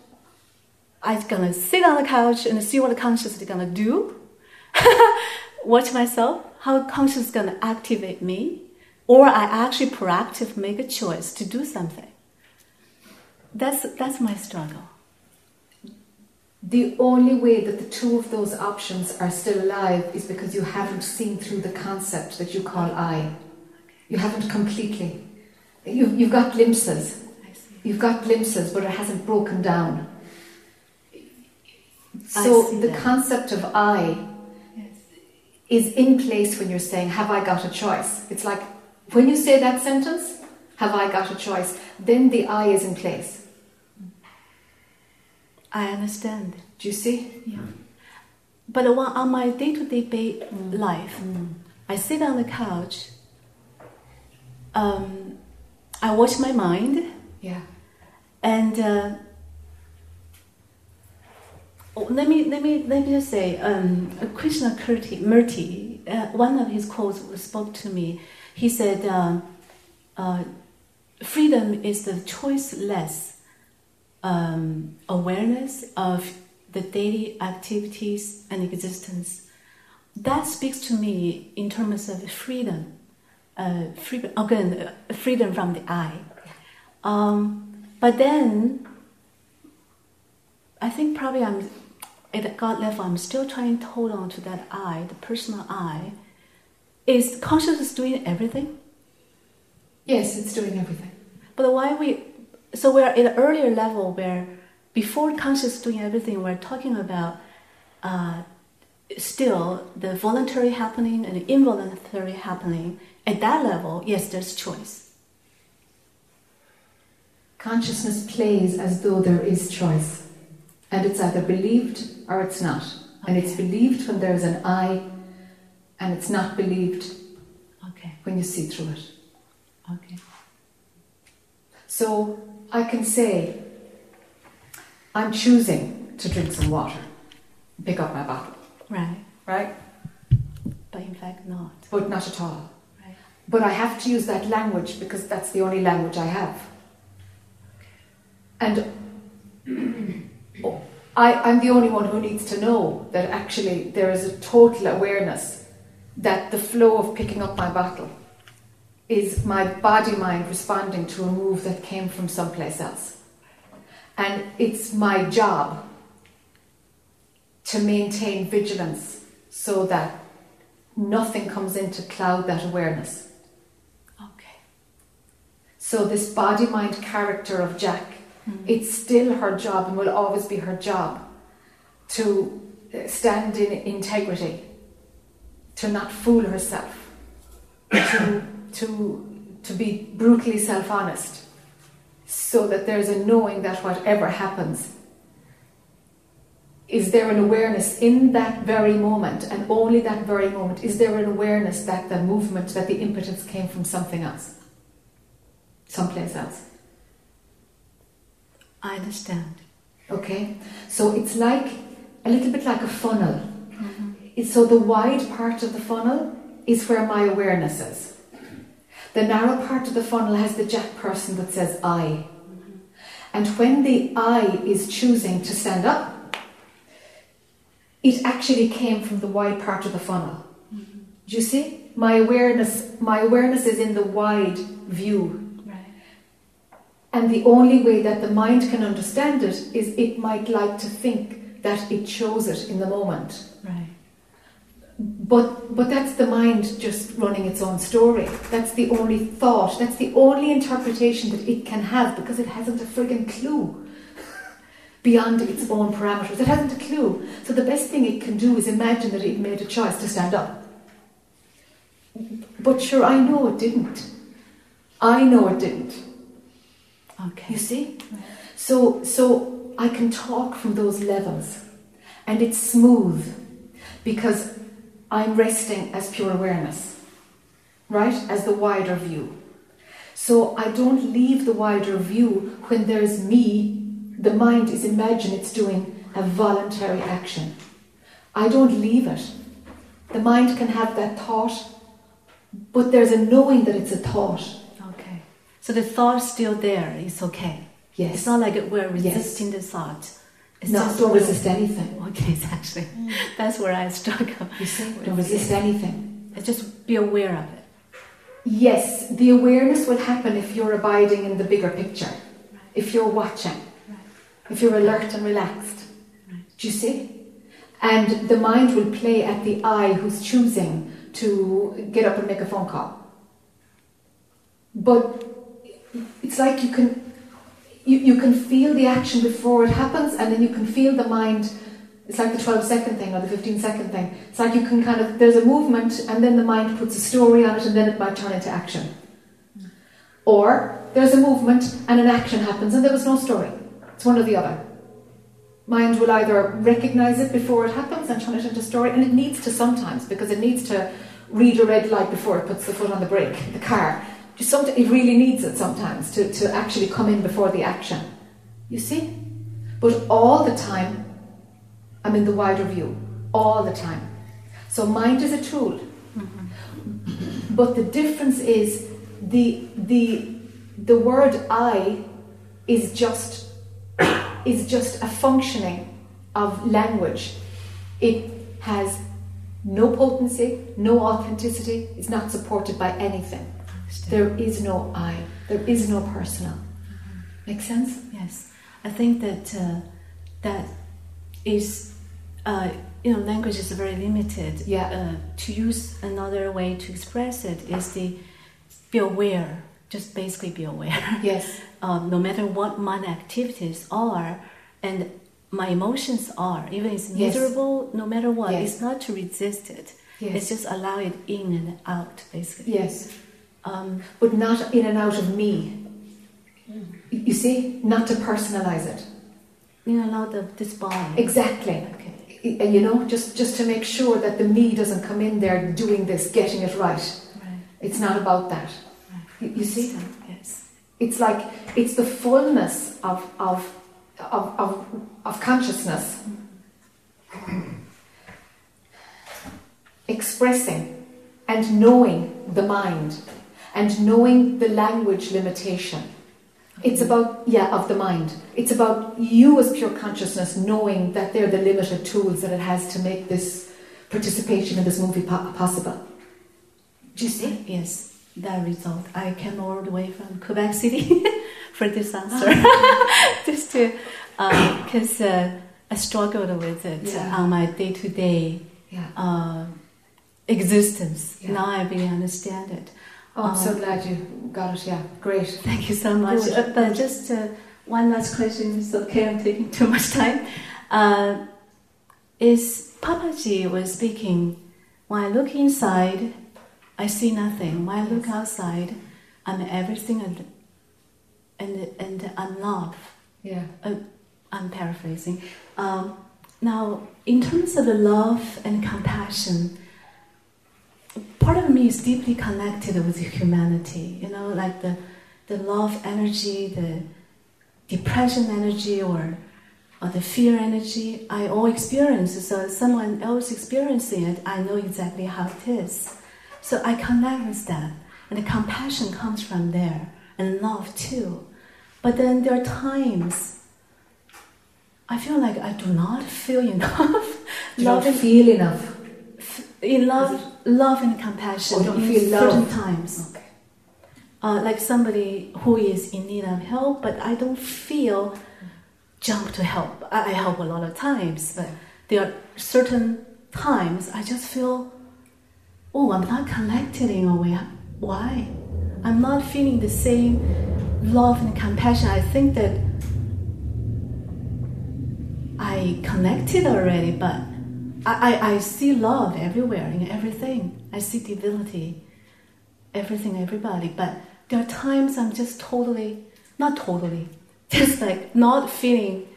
I'm gonna sit on the couch and see what the conscious is gonna do. Watch myself, how conscious is gonna activate me, or I actually proactive make a choice to do something. That's that's my struggle the only way that the two of those options are still alive is because you haven't seen through the concept that you call I. You haven't completely. You've, you've got glimpses. You've got glimpses, but it hasn't broken down. So the that. concept of I yes. is in place when you're saying, Have I got a choice? It's like when you say that sentence, Have I got a choice? Then the I is in place. I understand. Do you see? Yeah. But on my day to day life, mm. I sit on the couch. Um, I watch my mind. Yeah. And uh, oh, let me let me let me just say, um, Krishnamurti, Murti, uh, one of his quotes spoke to me. He said, um, uh, "Freedom is the choiceless um, awareness of the daily activities and existence." That speaks to me in terms of freedom. Uh, freedom again, uh, freedom from the I. Um, but then, I think probably I'm at God level. I'm still trying to hold on to that I, the personal I. Is consciousness doing everything? Yes, it's doing everything. But why we? So we're at an earlier level where, before conscious doing everything, we're talking about. Uh, still, the voluntary happening and the involuntary happening. At that level, yes, there's choice. Consciousness plays as though there is choice, and it's either believed or it's not. And it's believed when there's an I, and it's not believed Okay. when you see through it. Okay. So I can say, I'm choosing to drink some water, pick up my bottle, Right. right? But in fact, not. But not at all. Right. But I have to use that language because that's the only language I have. And I, I'm the only one who needs to know that actually there is a total awareness that the flow of picking up my bottle is my body mind responding to a move that came from someplace else. And it's my job to maintain vigilance so that nothing comes in to cloud that awareness. Okay. So, this body mind character of Jac, it's still her job and will always be her job to uh, stand in integrity, to not fool herself, to, to, to be brutally self honest, so that there's a knowing that whatever happens, is there an awareness in that very moment and only that very moment is there an awareness that the movement that the impetus came from something else? Someplace else. I understand. okay? So it's like a little bit like a funnel. It's- so the wide part of the funnel is where my awareness is the narrow part of the funnel has the jac person that says i and when the i is choosing to stand up it actually came from the wide part of the funnel. Do you see? My awareness, my awareness is in the wide view. Right. And the only way that the mind can understand it is it might like to think that it chose it in the moment. Right. But but that's the mind just running its own story. That's the only thought. That's the only interpretation that it can have because it hasn't a friggin' clue beyond its own parameters. It hasn't a clue. So the best thing it can do is imagine that it made a choice to stand up. But sure, I know it didn't. I know it didn't. Okay. You see? So so I can talk from those levels and it's smooth because I'm resting as pure awareness. Right? As the wider view. So I don't leave the wider view when there's me, the mind is imagine it's doing a voluntary action. I don't leave it. The mind can have that thought, but there's a knowing that it's a thought. Okay. So the thought's still there. It's okay. Yes. It's not like we're resisting the thought. It's no, don't will. resist anything. Okay, it's actually mm. that's where I struggle. You see? Don't it. resist anything. Just be aware of it. Yes, the awareness will happen if you're abiding in the bigger picture, if you're watching, Right. if you're alert and relaxed. Right. Do you see? And the mind will play at the I who's choosing to get up and make a phone call. But it's like you can you, you can feel the action before it happens and then you can feel the mind it's like the 12 second thing or the 15 second thing. It's like you can kind of there's a movement and then the mind puts a story on it and then it might turn into action. Or there's a movement and an action happens and there was no story. It's one or the other. Mind will either recognize it before it happens and turn it into story and it needs to sometimes because it needs to read a red light before it puts the foot on the brake the car just it really needs it sometimes to, to actually come in before the action. You see? But all the time i'm in the wider view. All the time. So mind is a tool. Mm-hmm. But the difference is the the the word I is just is just a functioning of language. It has no potency, no authenticity, it's not supported by anything. There is no I, there is no personal. Make sense? Yes, I think that uh, that is, uh, you know, language is very limited. Yeah. Uh, to use another way to express it is the be aware. Just basically be aware. Yes. um, no matter what my activities are and my emotions are, even if it's Yes. miserable, no matter what, Yes. it's not to resist it. Yes. It's just allow it in and out, basically. Yes. Um, But not in and out of me. You see? Not to personalize it. you know, allow the, this body. Exactly. Okay. And you know, just, just to make sure that the me doesn't come in there doing this, getting it right. Right. It's not about that. You, you see? Yes. It's like it's the fullness of of of, of, of consciousness expressing and knowing the mind and knowing the language limitation. It's about, yeah, of the mind. It's about you as pure consciousness knowing that they're the limited tools that it has to make this participation in this movie po- possible. Do you see? Yes, that result. I came all the way from Quebec City for this answer, just to because uh, I struggled with it Yeah. on my day-to-day uh, existence. Yeah. Now I really understand it. Oh, I'm so Um, glad you got it. Yeah, great. Thank you so much. Uh, but just uh, one last question. It's okay. I'm taking too much time. Uh, is Papaji was speaking. When I look inside, I see nothing. When I look outside, I'm everything and and and I'm love. Yeah. I'm paraphrasing. Um, now, in terms of the love and compassion, part of me is deeply connected with humanity. You know, like the the love energy, the depression energy, or or the fear energy. I all experience. So if someone else experiencing it, I know exactly how it is. So I connect with that, and the compassion comes from there, and love too. But then there are times I feel like I do not feel enough. Don't love and, feel enough. in love, love and compassion Oh, don't in certain love. times. Okay. Uh, like somebody who is in need of help, but I don't feel jump to help. I, I help a lot of times, but there are certain times I just feel, oh, I'm not connected in a way. Why? I'm not feeling the same love and compassion. I think that I connected already, but I, I, see love everywhere in everything. I see divinity, everything, everybody. But there are times I'm just totally, not totally, just like not feeling.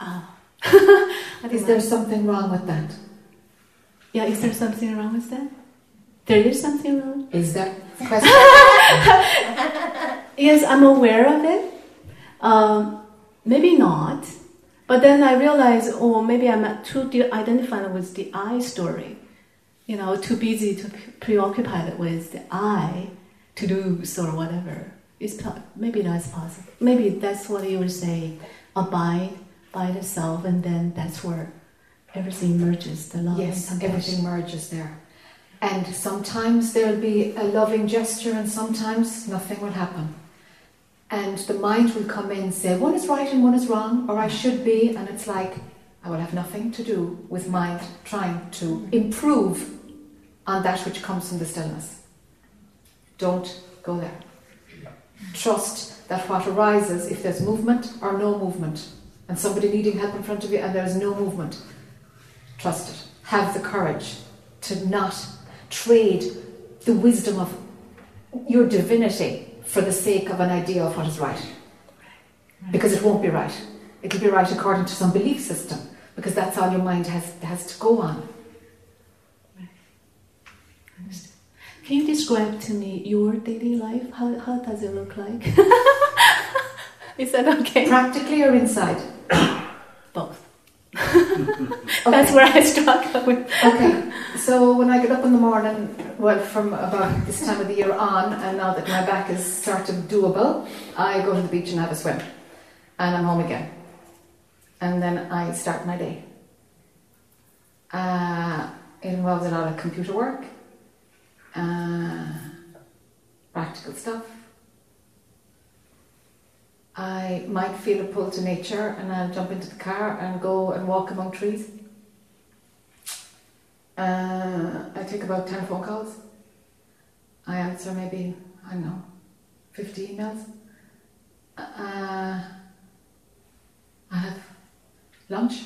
Ah. Is there something wrong with that? Yeah, is there something wrong with that? There is something wrong? Is that Question. Yes, I'm aware of it. Um, maybe not. But then I realize, oh, maybe I'm too de- identified with the I story. You know, too busy, too pre- preoccupied with the I to do's or whatever. It's maybe that's possible. Maybe that's what you were saying. Abide by the self, and then that's where everything merges. The love yes, and everything merges there. And sometimes there'll be a loving gesture, and sometimes nothing will happen. And the mind will come in and say, one is right and one is wrong, or I should be, and it's like, I will have nothing to do with mind trying to mm-hmm. improve on that which comes from the stillness. Don't go there. Trust that what arises, if there's movement or no movement, and somebody needing help in front of you and there's no movement, trust it. Have the courage to not trade the wisdom of your divinity for the sake of an idea of what is right. Because it won't be right. It'll be right according to some belief system, because that's all your mind has, has to go on. Can you describe to me your daily life? How, how does it look like? Is that okay? Practically or inside? That's where I with. Okay, so when I get up in the morning, well, from about this time of the year on, and now that my back is sort of doable, I go to the beach and have a swim, and I'm home again, and then I start my day. Uh, it involves a lot of computer work, uh, practical stuff. I might feel a pull to nature, and I'll jump into the car and go and walk among trees. Uh, I take about 10 phone calls. I answer maybe, I don't know, 50 emails. Uh, I have lunch.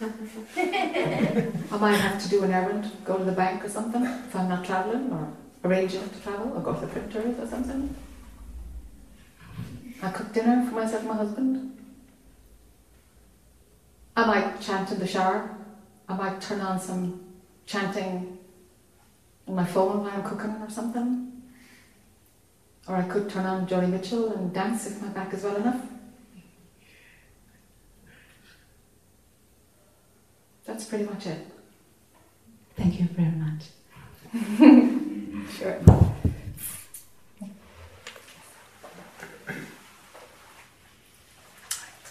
I might have to do an errand, go to the bank or something if I'm not travelling or arranging to travel or go to the printers or something. I cook dinner for myself and my husband. I might chant in the shower. I might turn on some chanting on my phone while I'm cooking or something. Or I could turn on Joni Mitchell and dance if my back is well enough. That's pretty much it. Thank you very much. Sure.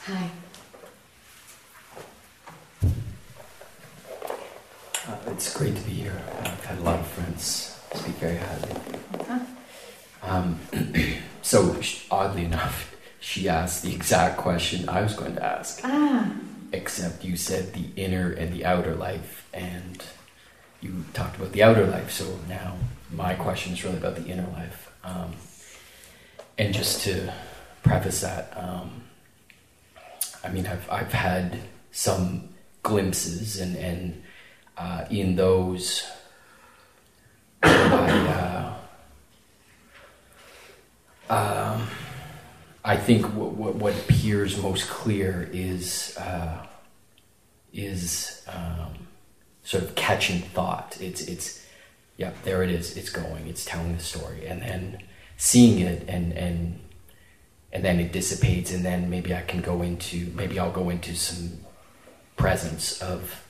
Hi. Uh, it's great to be here. I've had a lot of friends speak very highly. Okay. Um, so, oddly enough, she asked the exact question I was going to ask, Ah, except you said the inner and the outer life, and you talked about the outer life. So now my question is really about the inner life. Um, and just to preface that, um, I mean, I've I've had some glimpses, and and uh, in those, I. Uh, um, I think what, what, what appears most clear is uh, is um, sort of catching thought. It's it's yeah, there it is. It's going. It's telling the story, and then seeing it, and and and then it dissipates, and then maybe I can go into maybe I'll go into some presence of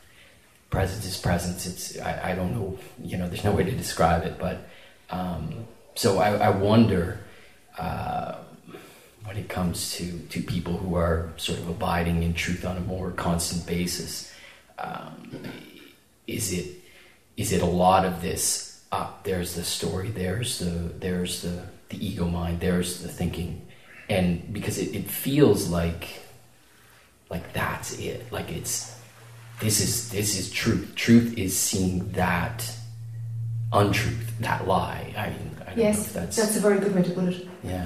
presence is presence. It's I, I don't know. You know, there's no way to describe it, but um, so I, I wonder. Uh, when it comes to, to people who are sort of abiding in truth on a more constant basis, um, is it is it a lot of this? Uh, there's the story. There's the there's the the ego mind. There's the thinking, and because it, it feels like like that's it. Like it's this is this is truth. Truth is seeing that untruth, that lie. I mean, I don't know yes, that's that's a very good way to put it. yeah.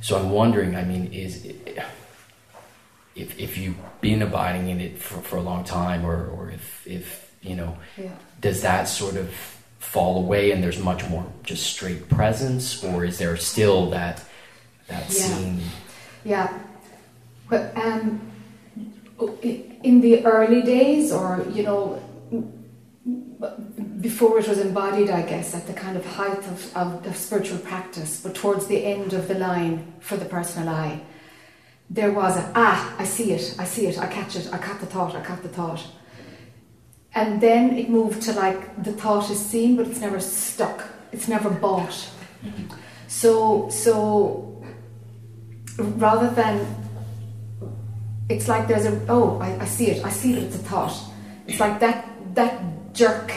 So I'm wondering, I mean, is if if you've been abiding in it for, for a long time, or or if if you know, Yeah. does that sort of fall away and there's much more just straight presence, or is there still that that Yeah. scene? Yeah. Well, um, in the early days, or you know, before it was embodied, I guess, at the kind of height of, of, of spiritual practice, but towards the end of the line for the personal I, there was a ah, I see it, I see it, I catch it, I caught the thought, I caught the thought. And then it moved to like the thought is seen, but it's never stuck, it's never bought. So, so rather than it's like there's a oh I, I see it I see that it's a thought. It's like that that jerk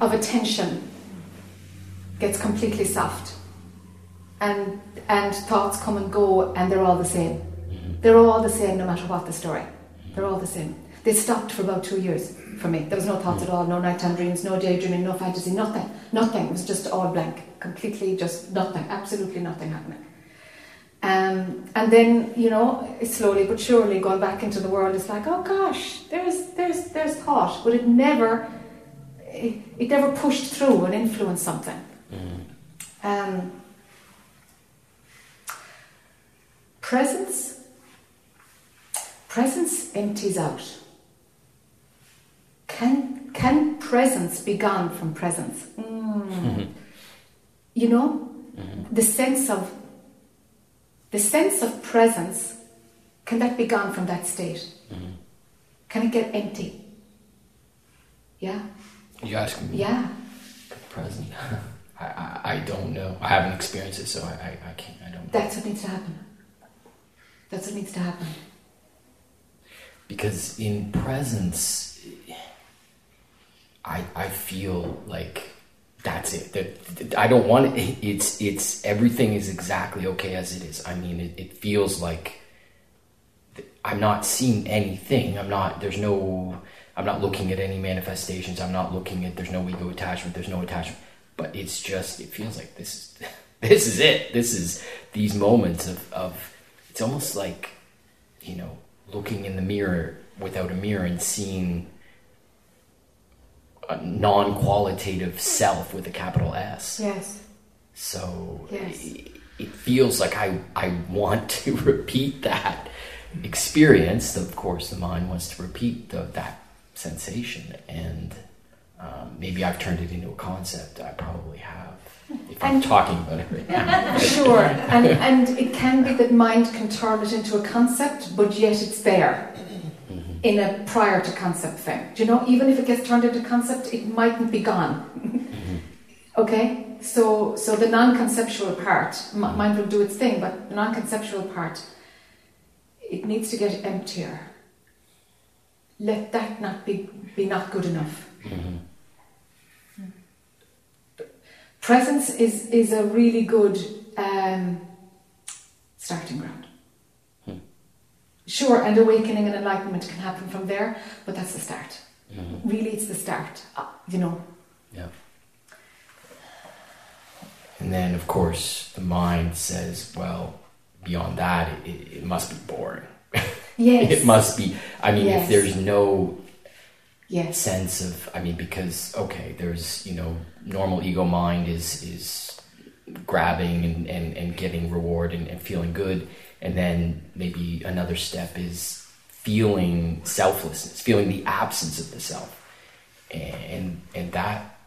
of attention gets completely soft. And and thoughts come and go and they're all the same. They're all the same no matter what the story. They're all the same. They stopped for about two years for me. There was no thoughts at all no nighttime dreams no daydreaming no fantasy nothing. Nothing. It was just all blank. Completely just nothing. Absolutely nothing happening um, and then, you know, slowly but surely going back into the world, it's like, oh gosh, there's there's there's thought, but it never it, it never pushed through and influenced something. Um, presence presence empties out. Can can presence be gone from presence? Mm. You know, the sense of the sense of presence can that be gone from that state mm-hmm. Can it get empty? Yeah? You asking me? Yeah. Present. I, I, I don't know. I haven't experienced it, so I, I, I can't. I don't. That's what needs to happen. That's what needs to happen. because in presence i i feel like that's it. I don't want it. It's it's everything is exactly okay as it is. I mean it, it feels like i'm not seeing anything. I'm not there's no i'm not looking at any manifestations. I'm not looking at there's no ego attachment. There's no attachment. But it's just it feels like this is this is it. This is these moments of of it's almost like you know, looking in the mirror without a mirror and seeing a non-qualitative self with a capital S. Yes. So Yes. it, it feels like I I want to repeat that experience. Of course, the mind wants to repeat the, that sensation, and um, maybe I've turned it into a concept. I probably have. If I'm talking about it right now. Sure, and, and it can be that mind can turn it into a concept, but yet it's there in a prior to concept thing. Do you know, even if it gets turned into concept, it mightn't be gone. okay? So, so the non conceptual part, m- mind will do its thing, but the non conceptual part, it needs to get emptier. Let that not be, be not good enough. Mhm. Presence is, is a really good um, starting ground. Sure, and awakening and enlightenment can happen from there, but that's the start. Mhm. Really, it's the start. Uh, you know, Yeah. And then, of course, the mind says, well, beyond that, it, it, it must be boring. yes, It must be. I mean, Yes. if there's no yes, sense of, I mean, because, okay, there's, you know, normal ego mind is, is grabbing and, and, and getting reward and, and feeling good. And then maybe another step is feeling selflessness, feeling the absence of the self. And, and that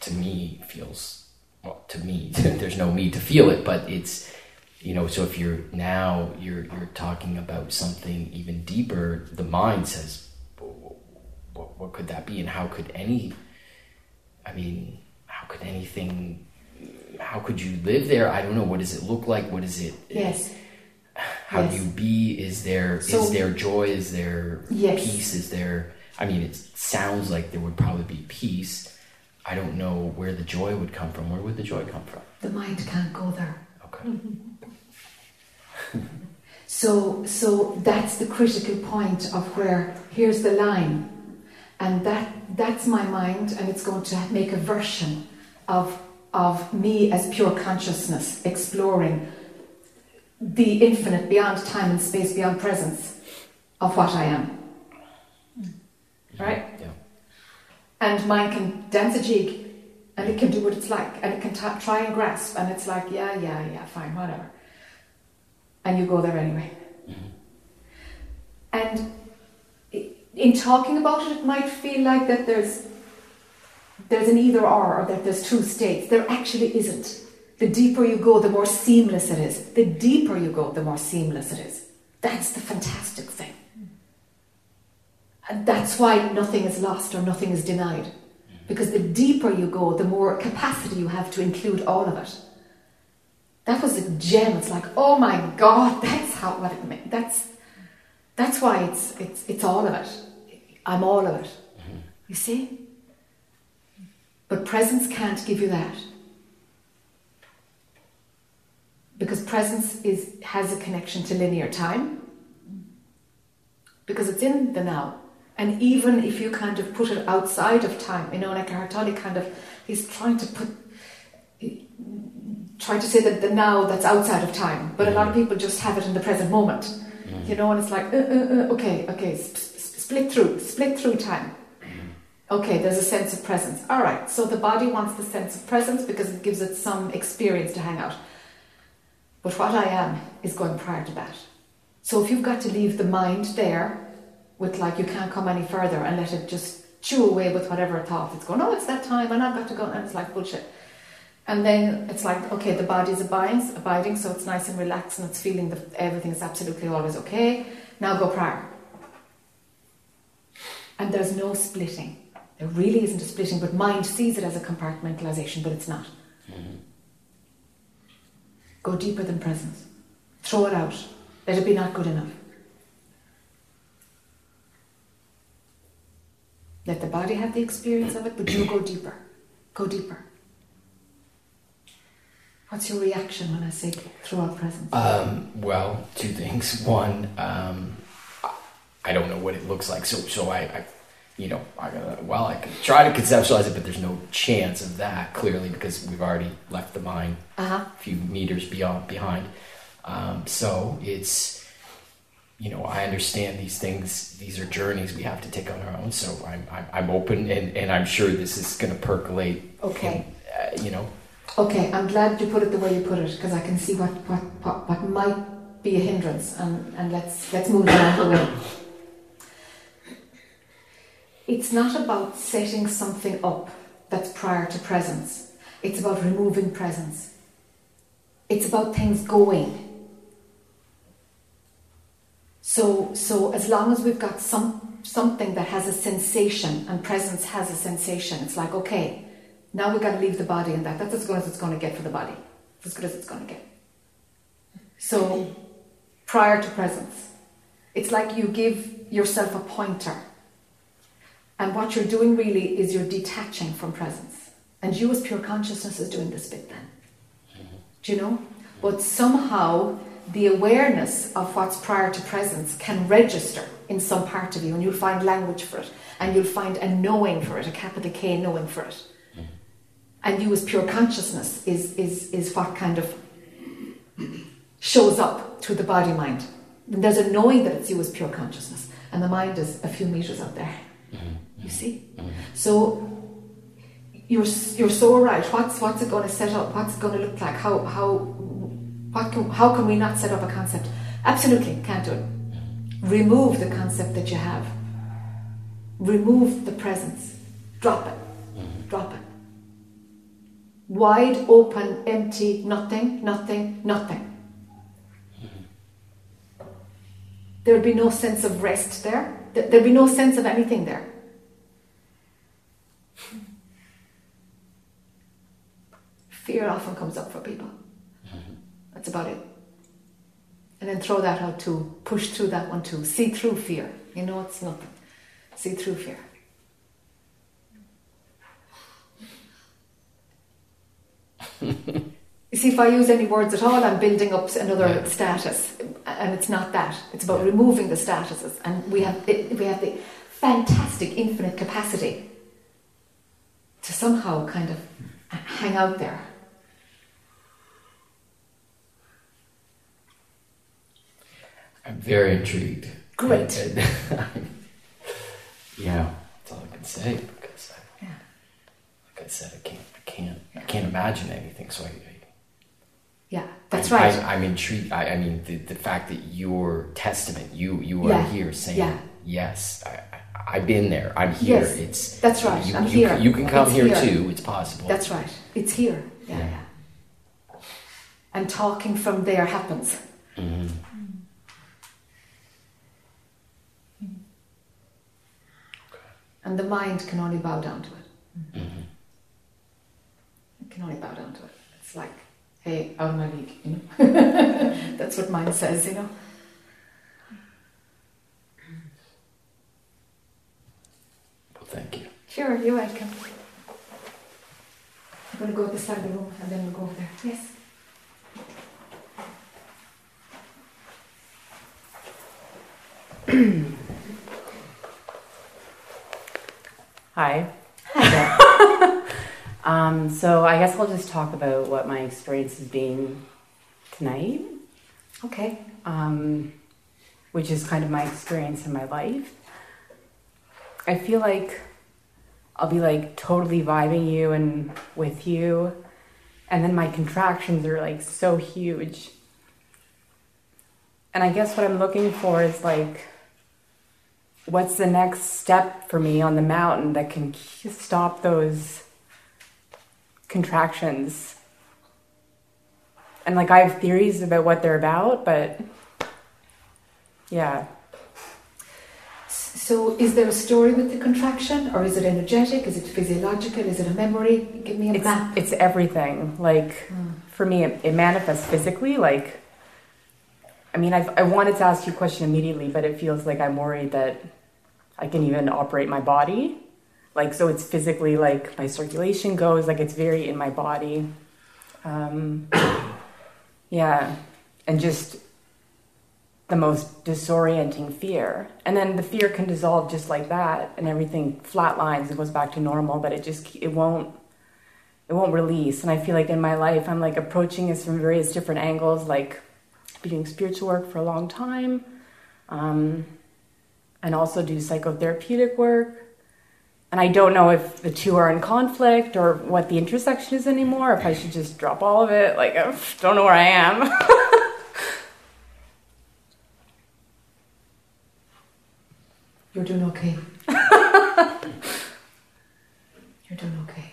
to me feels, well, to me, there's no me to feel it, but it's, you know, so if you're now, you're, you're talking about something even deeper, the mind says, what, what could that be? And how could any i mean how could anything how could you live there? I don't know. What does it look like? What is it yes, how yes. do you be is there is So- there joy is there Yes. peace is there i mean it sounds like there would probably be peace i don't know where the joy would come from where would the joy come from the mind can't go there. okay So, so that's the critical point of where here's the line, and that that's my mind, and it's going to make a version of of me as pure consciousness, exploring the infinite beyond time and space, beyond presence of what I am. Mm-hmm. Right? yeah And mine can dance a jig, and it can do what it's like, and it can ta try and grasp, and it's like, yeah, yeah, yeah, fine, whatever. And you go there anyway. Mm-hmm. And in talking about it, it might feel like that there's there's an either or, or that there's two states. There actually isn't. The deeper you go, the more seamless it is. The deeper you go, the more seamless it is. That's the fantastic thing. And that's why nothing is lost or nothing is denied. Because the deeper you go, the more capacity you have to include all of it. That was a gem. It's like, oh my God, that's how what it meant. That's that's why it's it's it's all of it. I'm all of it. Mm-hmm. You see? But presence can't give you that. Because presence is has a connection to linear time. Because it's in the now. And even if you kind of put it outside of time, you know, like Eckhart Tolle kind of he's trying to put trying to say that the now that's outside of time, but a lot of people just have it in the present moment, you know, and it's like, uh, uh, uh, okay, okay, sp- sp- split through, split through time. Okay, there's a sense of presence. All right, so the body wants the sense of presence because it gives it some experience to hang out. But what I am is going prior to that. So if you've got to leave the mind there with like you can't come any further and let it just chew away with whatever thought it's going, oh, it's that time and I've got to go, and it's like bullshit. And then it's like, okay, the body's abiding, abiding, so it's nice and relaxed and it's feeling that everything is absolutely always okay. Now go prior. And there's no splitting. There really isn't a splitting, but mind sees it as a compartmentalization, but it's not. Mm-hmm. Go deeper than presence. Throw it out. Let it be not good enough. Let the body have the experience of it, but you go deeper. Go deeper. What's your reaction when I say throw out presence? Um, well, two things. One, um, I don't know what it looks like, so so I, I you know, I gotta, well, I could try to conceptualize it, but there's no chance of that clearly because we've already left the mine Uh-huh. a few meters beyond behind. Um, so it's, you know, I understand these things; these are journeys we have to take on our own. So I'm I'm, I'm open, and, and I'm sure this is going to percolate. Okay. Uh, you know, Okay, I'm glad you put it the way you put it because I can see what, what, what, what might be a hindrance and, and let's let's move that out of the way. It's not about setting something up that's prior to presence. It's about removing presence. It's about things going. So so as long as we've got some something that has a sensation and presence has a sensation, it's like okay, now we've got to leave the body and that. That's as good as it's going to get for the body. As good as it's going to get. So, prior to presence, it's like you give yourself a pointer. And what you're doing really is you're detaching from presence. And you, as pure consciousness, is doing this bit then. Mm-hmm. Do you know? But somehow, the awareness of what's prior to presence can register in some part of you, and you'll find language for it, and you'll find a knowing for it, a capital K knowing for it mm-hmm. and you as pure consciousness is, is, is what kind of shows up to the body mind. And there's a knowing that it's you as pure consciousness, and the mind is a few meters up there. Mm-hmm. You see? Mm-hmm. So you're, you're so right. What's, what's it going to set up? What's it going to look like? How, how, what can, how can we not set up a concept? Absolutely, can't do it. Mm-hmm. Remove the concept that you have. Remove the presence. Drop it. Mm-hmm. Drop it wide open, empty, nothing, nothing, nothing. There'd be no sense of rest there. There'd be no sense of anything there. Fear often comes up for people. Mm-hmm. That's about it. And then throw that out too. Push through that one too. See through fear. You know it's nothing. See through fear. You see, if I use any words at all, I'm building up another Yeah. status, and it's not that. It's about removing the statuses, and we have it, we have the fantastic infinite capacity to somehow kind of hang out there. I'm very intrigued. Great. And- yeah, that's all I can say because, I, Yeah. like I said, I can't, I can't, I can't imagine anything. So I, I Yeah, that's I, right. I, I'm intrigued. I, I mean, the, the fact that your testament, you you are Yeah. here saying, Yeah. yes, I, I've been there. I'm here. Yes. It's That's right. You, I'm you, here. You can come It's here, here. too. It's possible. That's right. It's here. Yeah, Yeah. yeah. And talking from there happens. Mhm. And the mind can only bow down to it. Mhm. It can only bow down to it. It's like, hey, out of my league, you know. That's what mind says, you know. Well, thank you. Sure, you're welcome. I'm going to go up the side of the room and then we'll go over there. Yes. Hi. Hi. Um, so I guess I'll just talk about what my experience has been tonight, okay. um, which is kind of my experience in my life. I feel like I'll be like totally vibing you and with you, and then my contractions are like so huge. And I guess what I'm looking for is like, what's the next step for me on the mountain that can stop those contractions? And like, I have theories about what they're about, but yeah. So, is there a story with the contraction, or is it energetic? Is it physiological? Is it a memory? Give me a It's map. it's everything. Like Hmm. for me, it, it manifests physically. Like, I mean, I've, I wanted to ask you a question immediately, but it feels like I'm worried that I can even operate my body. Like, so it's physically like my circulation goes. Like, it's very in my body. Um, yeah, and just the most disorienting fear. And then the fear can dissolve just like that, and everything flatlines and goes back to normal. But it just it won't it won't release. And I feel like in my life, I'm like approaching this from various different angles. Like, doing spiritual work for a long time, um, and also do psychotherapeutic work. And I don't know if the two are in conflict or what the intersection is anymore. If I should just drop all of it, like I don't know where I am. You're doing okay. You're doing okay.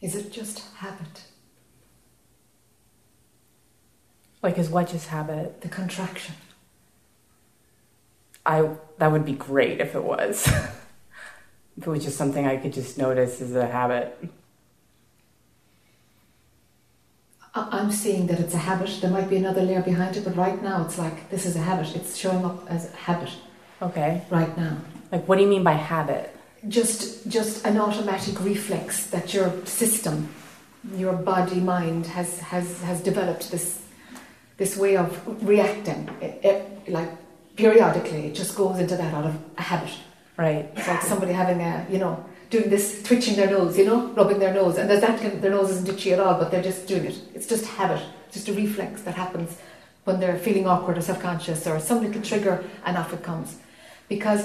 Is it just habit? Like, is what just habit? The contraction? I that would be great if it was. if it was just something I could just notice as a habit. I- I'm seeing that it's a habit. There might be another layer behind it, but right now it's like this is a habit. It's showing up as a habit Okay. right now. Like, what do you mean by habit? Just, just an automatic reflex that your system, your body, mind has has has developed this this way of reacting. It, it, like periodically, it just goes into that out of a habit. Right. It's like somebody having a, you know, doing this, twitching their nose, you know, rubbing their nose, and there's that kind their nose isn't itchy at all, but they're just doing it. It's just habit, just a reflex that happens when they're feeling awkward or self-conscious or some little trigger, and off it comes. Because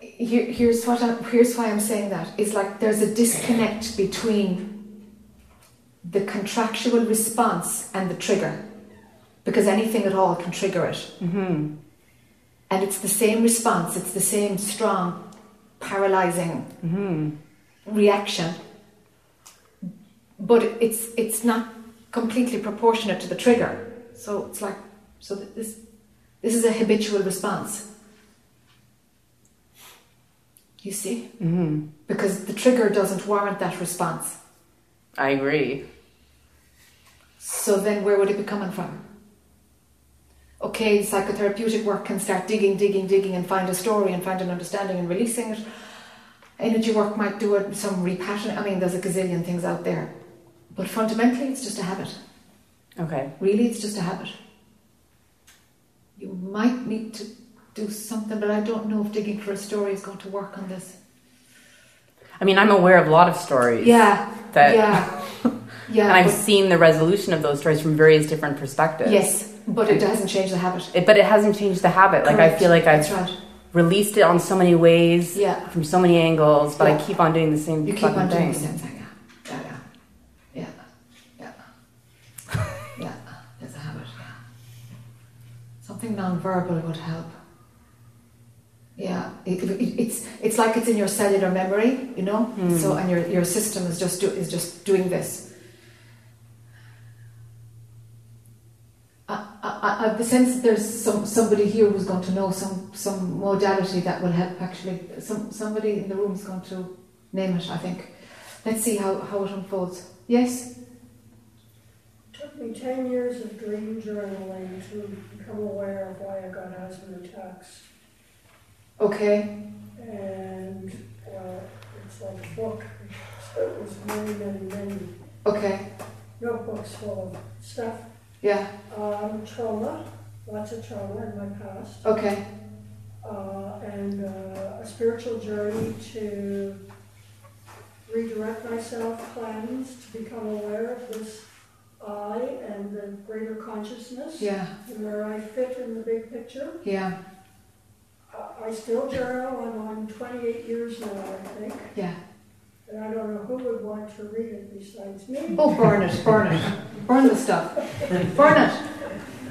here, here's what I, here's why I'm saying that. It's like there's a disconnect between the contractual response and the trigger, because anything at all can trigger it. Mm-hmm. And it's the same response, it's the same strong, paralyzing Mm-hmm. reaction. But it's it's not completely proportionate to the trigger. So it's like so this this is a habitual response. You see? Mm-hmm. Because the trigger doesn't warrant that response. I agree. So then where would it be coming from? Okay, psychotherapeutic work can start digging, digging, digging and find a story and find an understanding and releasing it. Energy work might do it, some repassion. I mean, there's a gazillion things out there. But fundamentally, it's just a habit. Okay. Really, it's just a habit. You might need to do something, but I don't know if digging for a story is going to work on this. I mean, I'm aware of a lot of stories. Yeah, That, yeah, yeah. And I've seen the resolution of those stories from various different perspectives. yes, but it hasn't changed the habit. It, but it hasn't changed the habit. Like, I feel like I've right. released it on so many ways, Yeah. from so many angles, but Yeah. I keep on doing the same You keep fucking on doing thing. the same thing, yeah. Yeah, yeah. Yeah, yeah. yeah, a habit, yeah. Something non-verbal would help. Yeah, it, it, it's it's like it's in your cellular memory, you know. Hmm. So and your, your system is just do, is just doing this. I, I, I have the sense that there's some somebody here who's going to know some some modality that will help. Actually, some somebody in the room is going to name it. I think. Let's see how, how it unfolds. Yes. It Took me 10 years of dream journaling to become aware of why I got asthma attacks. Okay. And uh, it's like a book. So it was many, many, many Okay. notebooks full of stuff. Yeah. Um, trauma, lots of trauma in my past. Okay. Uh, and uh, a spiritual journey to redirect myself, cleanse, to become aware of this I and the greater consciousness. Yeah. And where I fit in the big picture. Yeah. I- I still journal, I'm on 28 years now, I think, Yeah. And I don't know who would want to read it besides me. Oh, burn it, burn it, burn the stuff, burn it.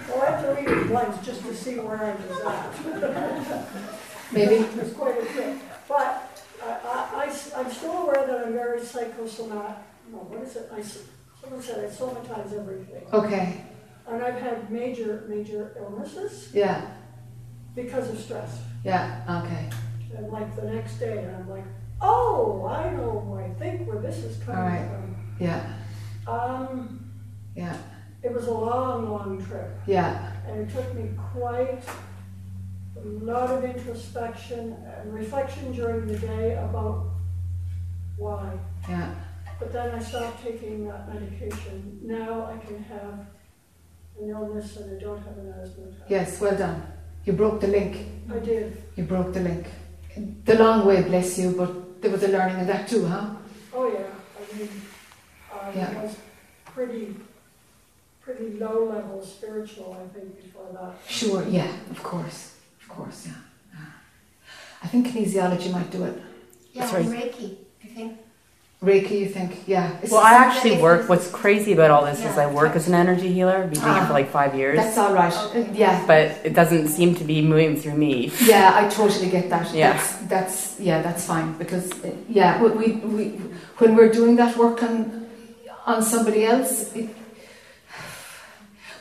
Well, I have to read it once just to see where I was at. Maybe. It was quite a trip. But I, I, am still aware that I'm very psychosomatic. No, what is it? I, someone said I somatize everything. Okay. And I've had major, major illnesses Yeah. because of stress. Yeah. Okay. And like the next day, and I'm like, oh, I know, I think where this is coming All right. from. Yeah. Um, Yeah. it was a long, long trip. Yeah. And it took me quite a lot of introspection and reflection during the day about why. Yeah. But then I stopped taking that medication. Now I can have an illness and I don't have an asthma attack. Yes. Well done. You broke the link. I did. You broke the link. The long way, bless you, but there was a learning in that too, huh? Oh yeah. I mean, I Yeah. was pretty, pretty low level spiritual. I think before that. Sure. Yeah. Of course. Of course. Yeah. yeah. I think kinesiology might do it. Yeah, Sorry. Reiki, I think. Reiki, you think? Yeah. It's Well, I actually work. What's crazy about all this is I work as an energy healer. Been doing it Ah. for like five years, That's all right. Okay. Yeah. but it doesn't seem to be moving through me. Yeah, I totally get that. Yeah. That's, that's yeah, that's fine because yeah, we, we, we when we're doing that work on on somebody else, it,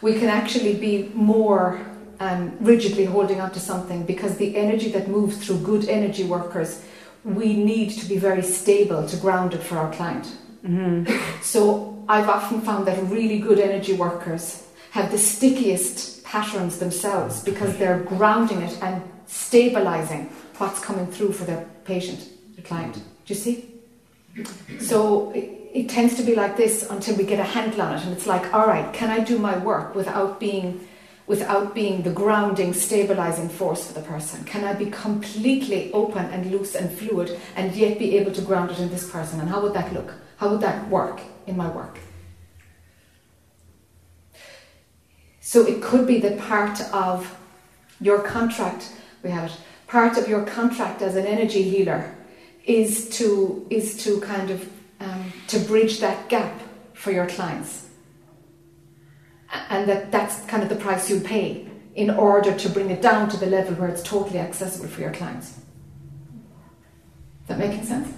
we can actually be more um, rigidly holding on to something because the energy that moves through good energy workers, we need to be very stable to ground it for our client. Mm-hmm. So I've often found that really good energy workers have the stickiest patterns themselves because they're grounding it and stabilizing what's coming through for their patient, the client. Do you see? So it, it tends to be like this until we get a handle on it, and it's like, all right, can I do my work without being without being the grounding, stabilizing force for the person? Can I be completely open and loose and fluid and yet be able to ground it in this person? And how would that look? How would that work in my work? So it could be that part of your contract, we have it, part of your contract as an energy healer is to is to kind of um, to bridge that gap for your clients, and that that's kind of the price you pay in order to bring it down to the level where it's totally accessible for your clients. That making sense?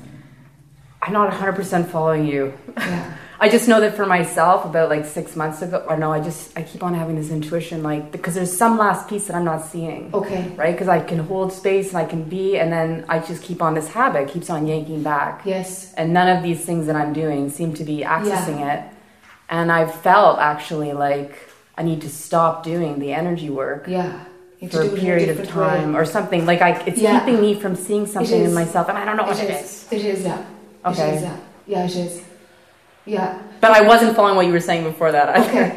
I'm not 100% following you. Yeah. I just know that for myself, about like six months ago, or no, I just I keep on having this intuition, like because there's some last piece that I'm not seeing. Okay. Right, because I can hold space and I can be, and then I just keep on this habit, keeps on yanking back. Yes. and none of these things that I'm doing seem to be accessing it. And I've felt actually like I need to stop doing the energy work Yeah. For a do it in period of different way. time or something. Like I, it's Yeah. keeping me from seeing something in myself, and I don't know what It it is. It is. Yeah. Okay. It is. Yeah. Yeah. It is. Yeah. But I wasn't following what you were saying before that. either. Okay.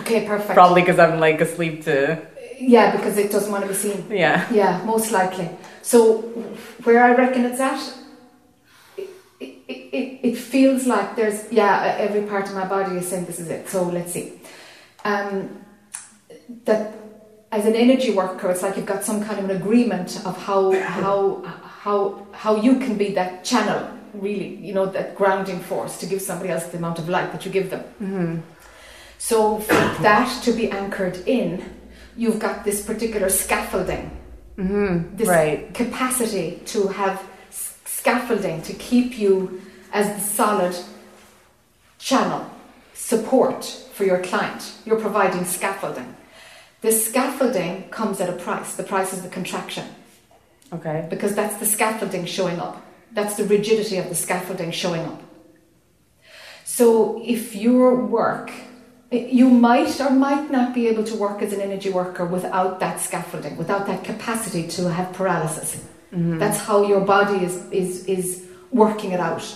Okay. Perfect. Probably because I'm like asleep to. Yeah, because it doesn't want to be seen. Yeah. Yeah, most likely. So, where I reckon it's at, it, it, feels like there's, yeah, every part of my body is saying this is it. So, let's see. Um, that as an energy worker, it's like you've got some kind of an agreement of how, how, how, how you can be that channel, really, you know, that grounding force to give somebody else the amount of light that you give them. Mm-hmm. So, for that to be anchored in, you've got this particular scaffolding Mm-hmm. this Right. capacity to have scaffolding to keep you as the solid channel support for your client. You're providing scaffolding. The scaffolding comes at a price. The price is the contraction Okay. because that's the scaffolding showing up. That's the rigidity of the scaffolding showing up. So if your work, you might or might not be able to work as an energy worker without that scaffolding, without that capacity to have paralysis. Mm-hmm. That's how your body is, is, is working it out,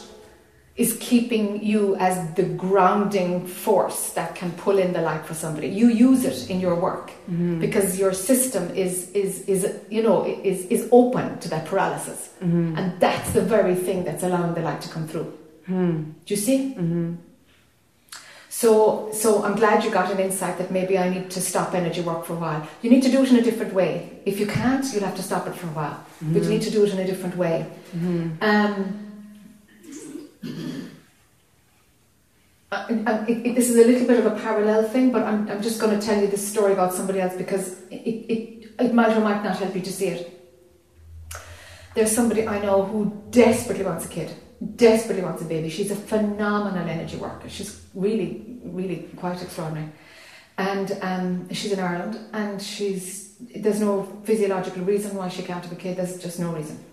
is keeping you as the grounding force that can pull in the light for somebody. You use it in your work mm-hmm. because your system is, is, is, you know, is, is open to that paralysis. Mm-hmm. And that's the very thing that's allowing the light to come through. Mm-hmm. Do you see? So, so I'm glad you got an insight that maybe I need to stop energy work for a while. You need to do it in a different way. If you can't, you'll have to stop it for a while. But you need to do it in a different way. Um, uh, uh, it, it, this is a little bit of a parallel thing, but I'm, I'm just going to tell you this story about somebody else because it, it, it might or might not help you to see it. There's somebody I know who desperately wants a kid, desperately wants a baby. She's a phenomenal energy worker. She's really, really quite extraordinary. And um, she's in Ireland, and she's there's no physiological reason why she can't have a kid. There's just no reason,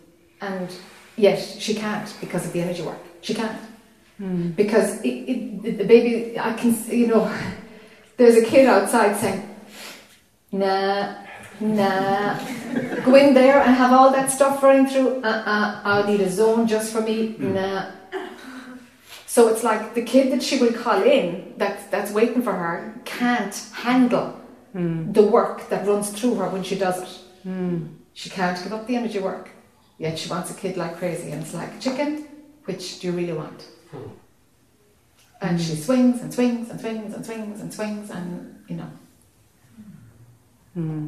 and yet she can't because of the energy work. She can't because it, it, the baby. I can, you know, there's a kid outside saying, "Nah, nah." Go in there and have all that stuff running through. Uh, uh I'll need a zone just for me. Nah. So it's like the kid that she will call in, that that's waiting for her, can't handle the work that runs through her when she does it. She can't give up the energy work. Yet she wants a kid like crazy, and it's like chicken. Which do you really want? Hmm. And she swings and swings and swings and swings and swings, and you know. Hmm.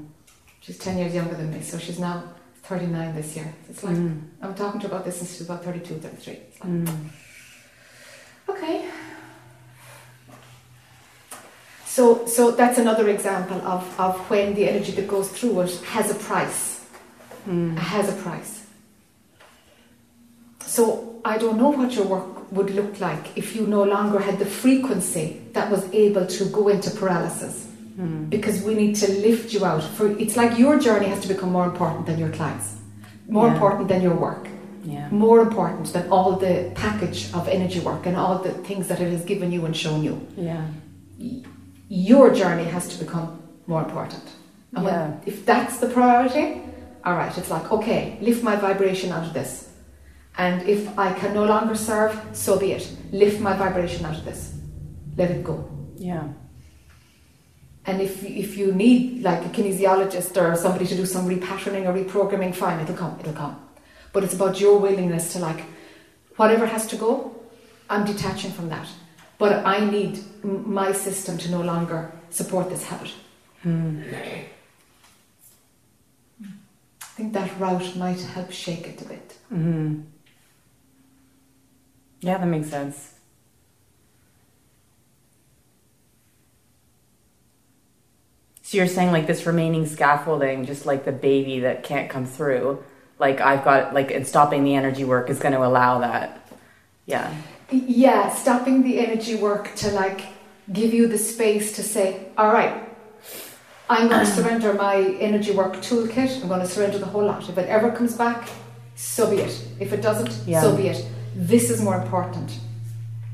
She's 10 years younger than me, so she's now 39 this year. It's like, hmm. I'm talking to her about this since she's about 32, 33. It's like, Okay. So, so that's another example of, of when the energy that goes through it has a price. Has a price. So I don't know what your work would look like if you no longer had the frequency that was able to go into paralysis. Hmm. Because we need to lift you out. For it's like your journey has to become more important than your clients, more Yeah. important than your work Yeah. more important than all the package of energy work and all the things that it has given you and shown you. Yeah. Your journey has to become more important. And when- if that's the priority, all right, it's like, okay, lift my vibration out of this. And if I can no longer serve, so be it. Lift my vibration out of this. Let it go. Yeah. And if, if you need like a kinesiologist or somebody to do some repatterning or reprogramming, fine, it'll come, it'll come. But it's about your willingness to like, whatever has to go, I'm detaching from that. But I need m- my system to no longer support this habit. I think that route might help shake it a bit. hmm Yeah, that makes sense. So you're saying like this remaining scaffolding, just like the baby that can't come through, like I've got like and stopping the energy work is going to allow that. Yeah. Yeah, stopping the energy work to like give you the space to say, all right, I'm going to surrender my energy work toolkit. I'm going to surrender the whole lot. If it ever comes back, so be it. If it doesn't, Yeah. so be it. This is more important.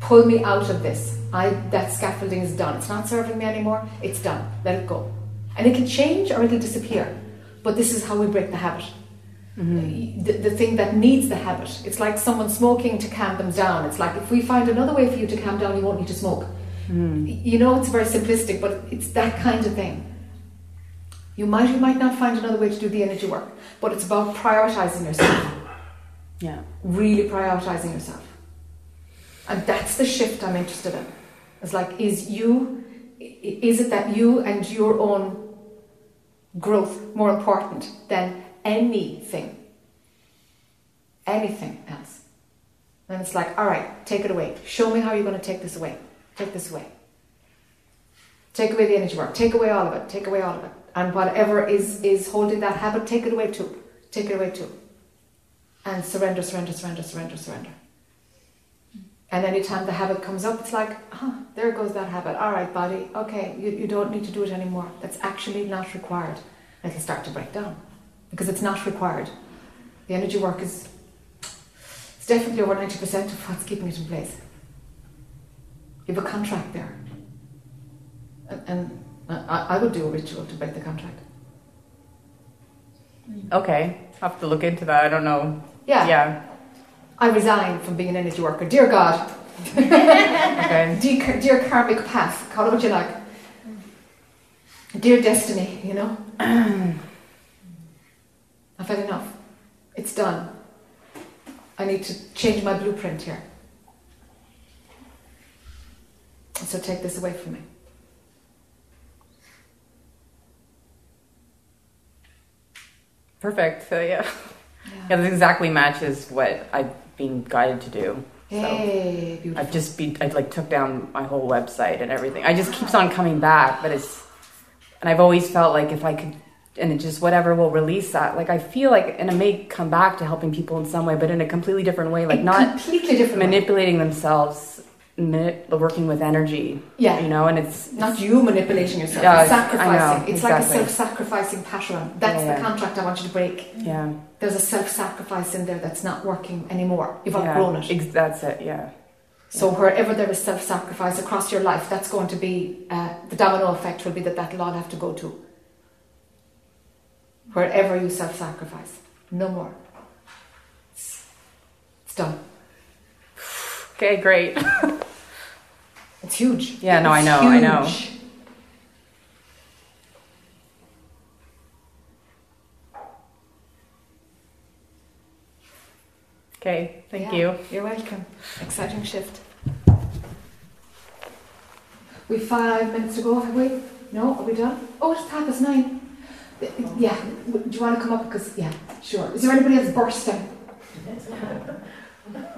Pull me out of this. I that scaffolding is done. It's not serving me anymore. It's done. Let it go. And it can change or it'll disappear. But this is how we break the habit. Mm-hmm. The, the thing that needs the habit. It's like someone smoking to calm them down. It's like if we find another way for you to calm down, you won't need to smoke. Mm-hmm. You know, it's very simplistic, but it's that kind of thing. You might or might not find another way to do the energy work, but it's about prioritizing yourself, Yeah. really prioritizing yourself. And that's the shift I'm interested in. It's like, is you, is it that you and your own growth more important than anything, anything else? And it's like, all right, take it away. Show me how you're going to take this away. Take this away. Take away the energy work. Take away all of it. Take away all of it. And whatever is is holding that habit, take it away too. Take it away too. And surrender, surrender, surrender, surrender, surrender. And anytime the habit comes up, it's like, huh, there goes that habit. All right, body, okay, you, you don't need to do it anymore. That's actually not required. It'll start to break down because it's not required. The energy work is it's definitely over 90% of what's keeping it in place. You have a contract there. And, and I, I would do a ritual to break the contract. Okay. I'll have to look into that. I don't know. Yeah. Yeah. I resign from being an energy worker. Dear God. Okay. Dear, dear karmic path, call it what you like. Dear destiny, you know. I've had enough. It's done. I need to change my blueprint here. So take this away from me. Perfect. So yeah. Yeah, this exactly matches what I've been guided to do. So Hey, beautiful. I've just be I like took down my whole website and everything. I just keeps on coming back, but it's and I've always felt like if I could and it just whatever will release that. Like I feel like, and it may come back to helping people in some way, but in a completely different way. Like A not completely different. way. manipulating themselves, mani- working with energy. Yeah. you know, and it's Not you manipulating yourself, Yeah, it's sacrificing. I know, it's like a self-sacrificing pattern. That's Yeah, the yeah. contract I want you to break. yeah, There's a self-sacrifice in there that's not working anymore. You've outgrown it. Ex- that's it. Yeah, So wherever there is self-sacrifice across your life, that's going to be uh, the domino effect. Will be that that'll all have to go to. Wherever you self-sacrifice, no more. It's done. Okay, great. It's huge. Yeah, no, I It's know, I know. Okay, thank Yeah, you. You're welcome. Exciting shift. We've five minutes to go, have we? No, are we done? Oh, it's half past nine. Yeah, do you want to come up? Because, yeah, sure. Is there anybody else bursting?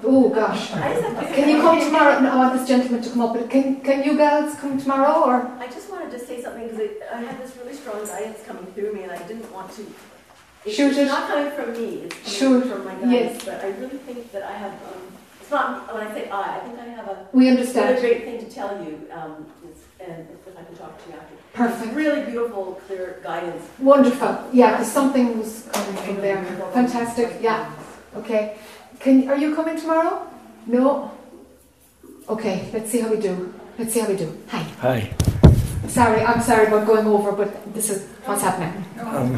Oh, gosh. Can you come tomorrow? No, I want this gentleman to come up. But Can, can you girls come tomorrow? Or I just wanted to say something because I had this really strong guidance coming through me, and I didn't want to. It's Shoot it. not coming from me. It's coming Shoot. from my guidance. Yes. But I really think that I have. Um, it's not when I say I. I think I have a we really understand? great thing to tell you. Um, it's, and if, if I can talk to you after. Perfect. It's really beautiful, clear guidance. Wonderful. Yeah, because something was coming from there. Fantastic. Yeah. Okay. Can are you coming tomorrow? No. Okay. Let's see how we do. Let's see how we do. Hi. Hi. Sorry, I'm sorry about going over, but this is what's happening. Um,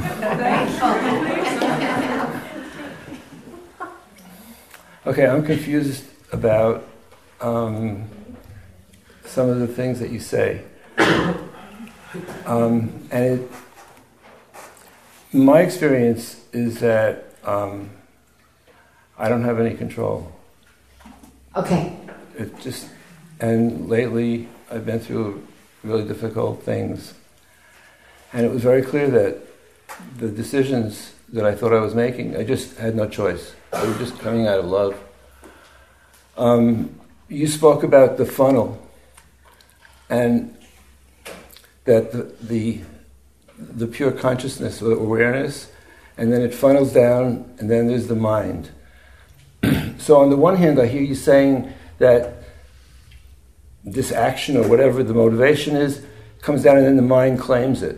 okay, I'm confused about um, some of the things that you say. Um, and it, my experience is that um, I don't have any control. Okay. It just, and lately I've been through really difficult things. And it was very clear that the decisions that I thought I was making, I just had no choice. They were just coming out of love. Um, you spoke about the funnel and that the, the, the pure consciousness or awareness, and then it funnels down, and then there's the mind. so, on the one hand, I hear you saying that this action or whatever the motivation is comes down and then the mind claims it.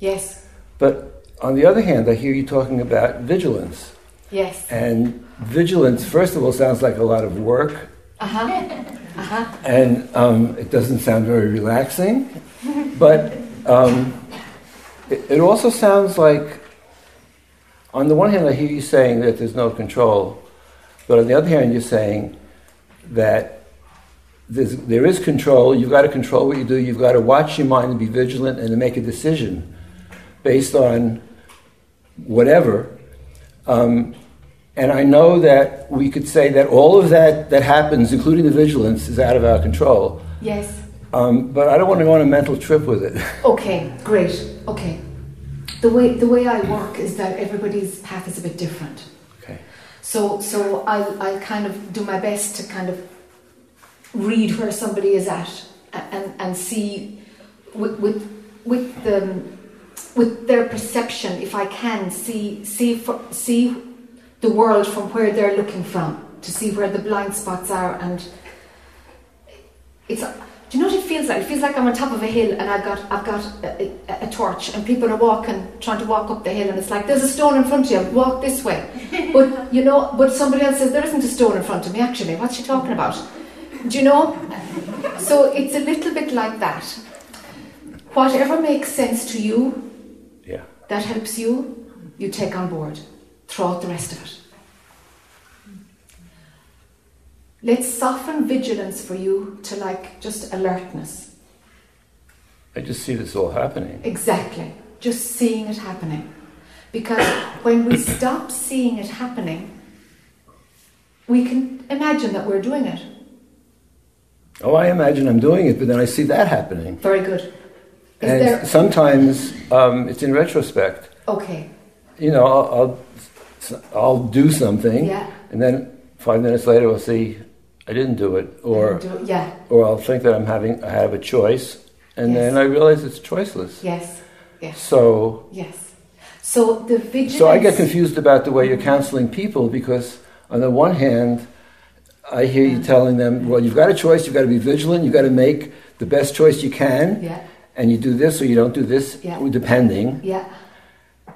Yes. But on the other hand, I hear you talking about vigilance. Yes. And vigilance, first of all, sounds like a lot of work, Uh huh. Uh huh. and um, it doesn't sound very relaxing. But um, it, it also sounds like, on the one hand, I hear you saying that there's no control, but on the other hand, you're saying that there's, control. You've got to control what you do. You've got to watch your mind and be vigilant and to make a decision based on whatever. Um, and I know that we could say that all of that that happens, including the vigilance, is out of our control. Yes. Um, but I don't want to go on a mental trip with it. Okay. Great. Okay. The way the way I work is that everybody's path is a bit different. So so I'll I'll kind of do my best to kind of read where somebody is at and and see with with with the with their perception if I can see see for, see the world from where they're looking from to see where the blind spots are. And it's do you know what it feels like? It feels like I'm on top of a hill and I've got I've got a, a, a torch and people are walking trying to walk up the hill and it's like there's a stone in front of you walk this way. But you know but somebody else says there isn't a stone in front of me actually. What's she talking about? Do you know? So it's a little bit like that. Whatever makes sense to you Yeah. that helps you you take on board throw out the rest of it let's soften vigilance for you to like just alertness. I just see this all happening. exactly. Just seeing it happening. Because when we stop seeing it happening we can imagine that we're doing it. Oh, I imagine I'm doing it, but then I see that happening. very good. Is and there sometimes um, it's in retrospect. okay. You know, I'll, I'll, I'll do something, yeah. and then five minutes later I'll see I didn't do it, or do- yeah or I'll think that I'm having I have a choice, and Yes. then I realize it's choiceless. yes yes So yes So the vigilance. So I get confused about the way you're counseling people because, on the one hand, I hear you uh-huh. telling them, well, you've got a choice, you've got to be vigilant, you've got to make the best choice you can, Yeah, and you do this or you don't do this, Yeah. depending. yeah,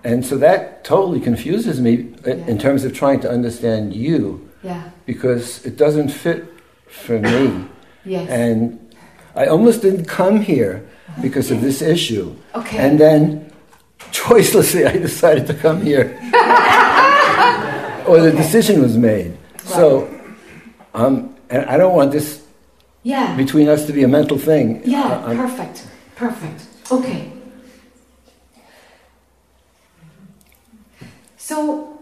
And so that totally confuses me uh, i- Yeah. in terms of trying to understand you yeah, because it doesn't fit for me. yes. And I almost didn't come here because of this issue. okay. And then, choicelessly, I decided to come here. or the Okay. decision was made. So, um, and I don't want this yeah, between us to be a mental thing. yeah, I'm- perfect, perfect. Okay. So,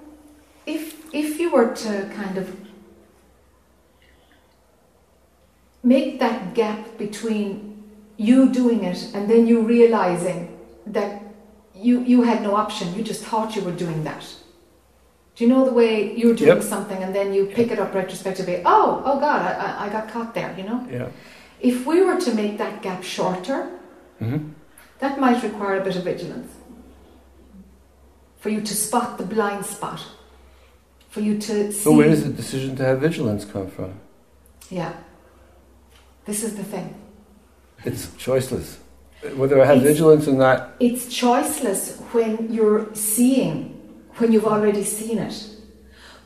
if if you were to kind of make that gap between you doing it and then you realizing that you you had no option, you just thought you were doing that. Do you know the way you're doing Yep. something and then you pick it up retrospectively? Oh, oh God, I, I- got caught there. You know. yeah. If we were to make that gap shorter, Mhm. that might require a bit of vigilance. For you to spot the blind spot. For you to see. So, where does the decision to have vigilance come from? Yeah. This is the thing. It's choiceless. Whether I have It's- vigilance or not, It's choiceless when you're seeing, when you've already seen it.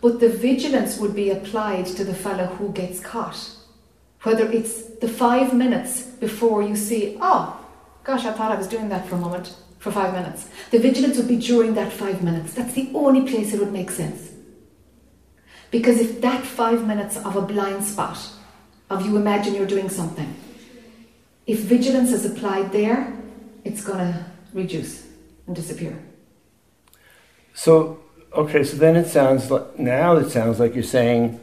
But the vigilance would be applied to the fellow who gets caught. Whether it's the five minutes before you see, oh, gosh, I thought I was doing that for a moment, for five minutes. The vigilance would be during that five minutes. That's the only place it would make sense. Because if that five minutes of a blind spot, of you imagine you're doing something, if vigilance is applied there, it's going to reduce and disappear. So, okay, so then it sounds like, now it sounds like you're saying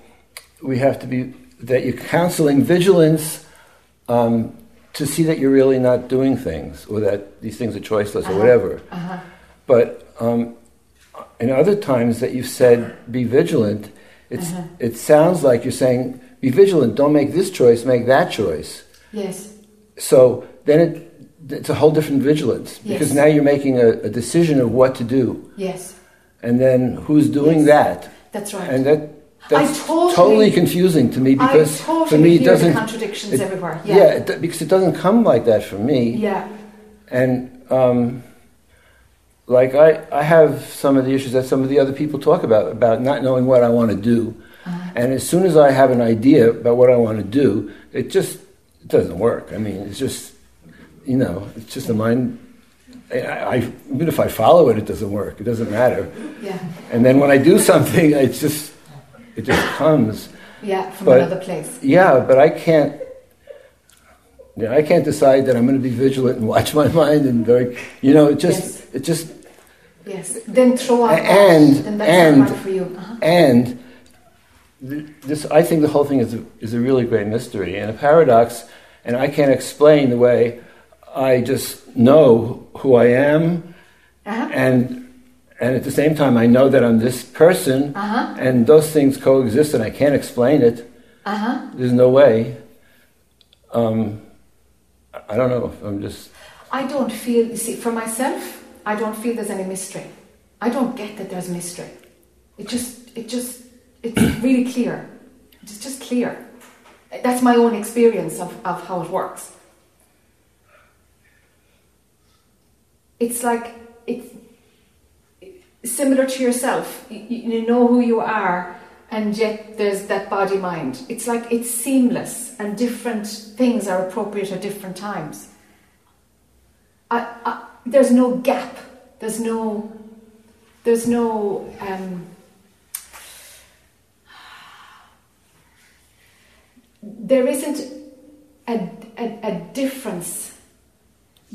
we have to be, that you're counseling vigilance um, to see that you're really not doing things or that these things are choiceless or Uh-huh. whatever. Uh-huh. But um, in other times that you've said be vigilant, it's, Uh-huh. it sounds like you're saying be vigilant, don't make this choice, make that choice. Yes. So then it, it's a whole different vigilance because Yes. now you're making a, a decision of what to do. Yes. And then who's doing Yes. that? That's right. And that that's totally- confusing to me because totally for me it doesn't. contradictions it- everywhere. Yeah, Yeah. it, because it doesn't come like that for me. Yeah. And um, like I, I have some of the issues that some of the other people talk about about not knowing what I want to do. And as soon as I have an idea about what I want to do, it just it doesn't work. I mean, it's just you know, it's just a mind. I, I, even if I follow it, it doesn't work. It doesn't matter. Yeah. And then when I do something, it's just it just comes. Yeah. From But- another place. Yeah, but I can't. Yeah, I can't decide that I'm going to be vigilant and watch my mind and very, you know, it just, Yes. it just, Yes. Then throw out And- and- for you. Uh-huh. and this, I think the whole thing is a, is a really great mystery and a paradox, and I can't explain the way I just know who I am, Uh-huh. and and at the same time I know that I'm this person, Uh-huh. and those things coexist, and I can't explain it. Uh-huh. There's no way. Um, I- don't know. if I'm just. I don't feel, you see, for myself, I don't feel there's any mystery. I don't get that there's mystery. It just, it just, it's really clear. It's just clear. That's my own experience of, of how it works. It's like, it's similar to yourself. You, you know who you are, and yet there's that body mind. It's like it's seamless, and different things are appropriate at different times. I, I, there's no gap. There's no. There's no. Um, there isn't a, a, a difference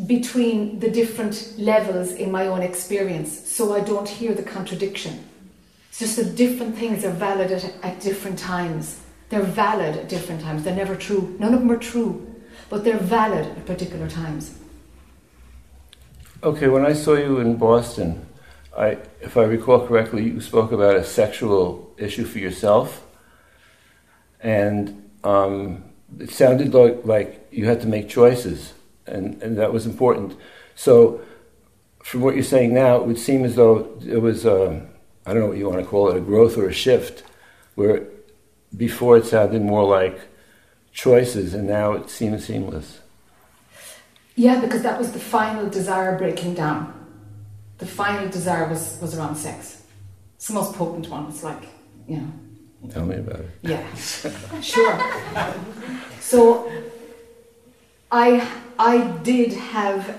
between the different levels in my own experience, so I don't hear the contradiction. It's just that different things are valid at, at different times. They're valid at different times. They're never true. None of them are true, but they're valid at particular times. Okay, when I saw you in Boston, I, if I recall correctly, you spoke about a sexual issue for yourself, and um, it sounded like, like you had to make choices, and, and that was important. So, from what you're saying now, it would seem as though it was, um, I don't know what you want to call it, a growth or a shift, where before it sounded more like choices and now it seems seamless. Yeah, because that was the final desire breaking down. The final desire was, was around sex. It's the most potent one. It's like, you know. Tell me about it. Yeah, sure. So I, I did have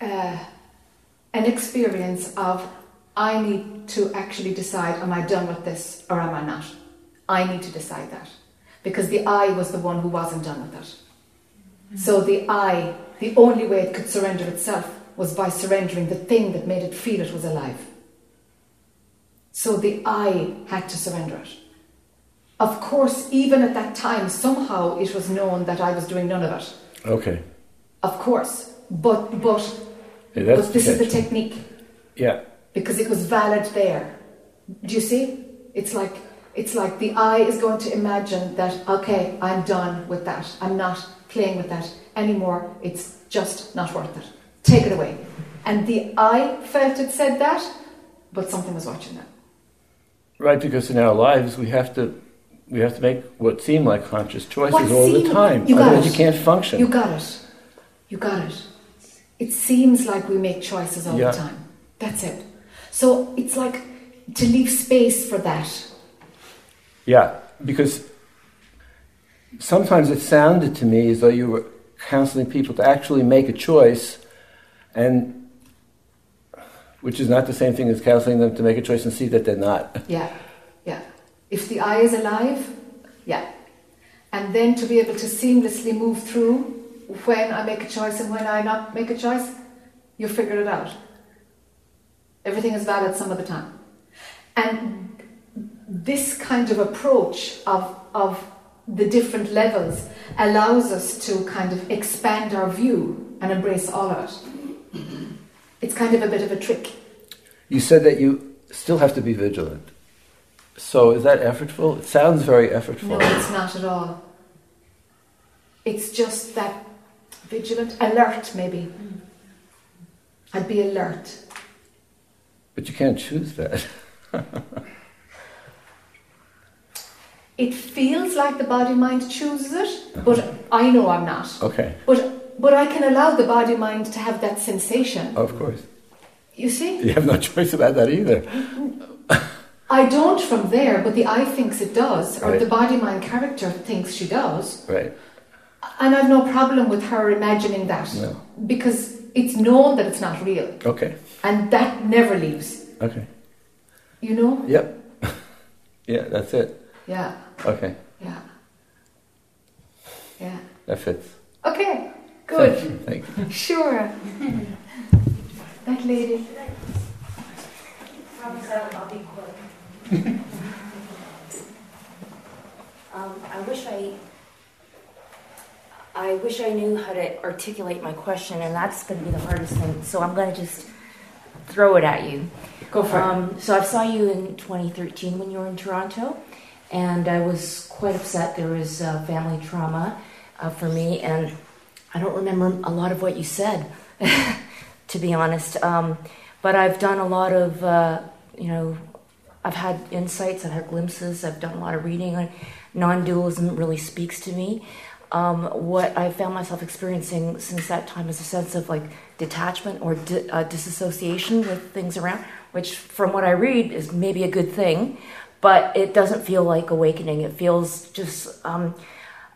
uh, an experience of I need to actually decide am I done with this or am I not? I need to decide that. Because the I was the one who wasn't done with it. So the I, the only way it could surrender itself was by surrendering the thing that made it feel it was alive. So the I had to surrender it. Of course, even at that time, somehow it was known that I was doing none of it. Okay. Of course. But but, Yeah, but this is the technique Yeah. because it was valid there. Do you see? It's like it's like the I is going to imagine that okay, I'm done with that. I'm not playing with that anymore. It's just not worth it. Take it away. And the I felt it said that, but something was watching that. Right, because in our lives we have to we have to make what seem like conscious choices What all the time. you got Otherwise it. you can't function. You got it. You got it. It seems like we make choices all Yeah. the time. That's it. So it's like to leave space for that. Yeah, because sometimes it sounded to me as though you were counseling people to actually make a choice, and which is not the same thing as counseling them to make a choice and see that they're not. Yeah, yeah. If the I is alive, yeah. And then to be able to seamlessly move through when I make a choice and when I not make a choice, you figure it out. Everything is valid some of the time. And this kind of approach of, of the different levels allows us to kind of expand our view and embrace all of it. It's kind of a bit of a trick. You said that you still have to be vigilant. So is that effortful? It sounds very effortful. No, it's not at all. It's just that vigilant, alert, maybe. Mm. I'd be alert. But you can't choose that. It feels like the body mind chooses it, but uh-huh. I know I'm not. Okay, But but I can allow the body mind to have that sensation. of course. You see? You have no choice about that either. I don't from there, but the I thinks it does, or Right. the body mind character thinks she does. Right. And I've no problem with her imagining that. No. Because it's known that it's not real. Okay. And that never leaves. Okay. You know? Yep. yeah, that's it. Yeah. Okay. Yeah. Yeah. That fits. Okay. Good. Thank you. Sure. that lady. Promise I'll, I'll be quick. um, I wish I, I wish I knew how to articulate my question, and that's going to be the hardest thing. So I'm going to just throw it at you. Go for it. Um, so I saw you in 2013 when you were in Toronto, and I was quite upset. There was uh, family trauma uh, for me, and I don't remember a lot of what you said, to be honest. Um, but I've done a lot of, uh, you know, I've had insights, I've had glimpses, I've done a lot of reading. Non-dualism really speaks to me. Um, what I found myself experiencing since that time is a sense of like detachment or di- uh, disassociation with things around, which, from what I read, is maybe a good thing, but it doesn't feel like awakening. It feels just um,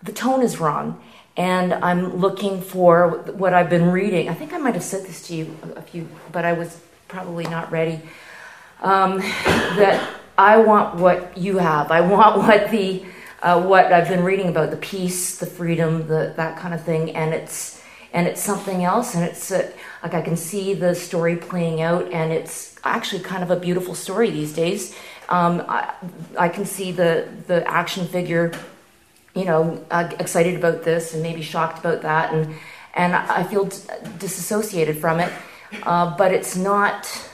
the tone is wrong, and I'm looking for what I've been reading. I think I might have said this to you a a few, but I was probably not ready. Um, that I want what you have. I want what the uh, what I've been reading about the peace, the freedom, the that kind of thing, and it's and it's something else, and it's uh, like I can see the story playing out, and it's actually kind of a beautiful story these days. Um, I, I can see the the action figure, you know, uh, excited about this and maybe shocked about that, and and I feel d- disassociated from it, uh, but it's not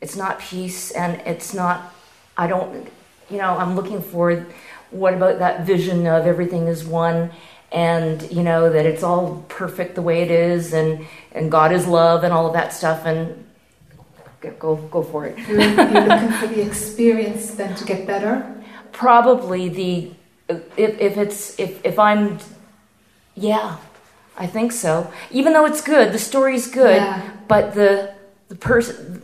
it's not peace and it's not i don't you know i'm looking for what about that vision of everything is one and you know that it's all perfect the way it is, and and God is love and all of that stuff, and go go for it. You're, you're looking for the experience then to get better. Probably the if if it's if if I'm yeah, I think so. Even though it's good, the story's good, Yeah. but the the person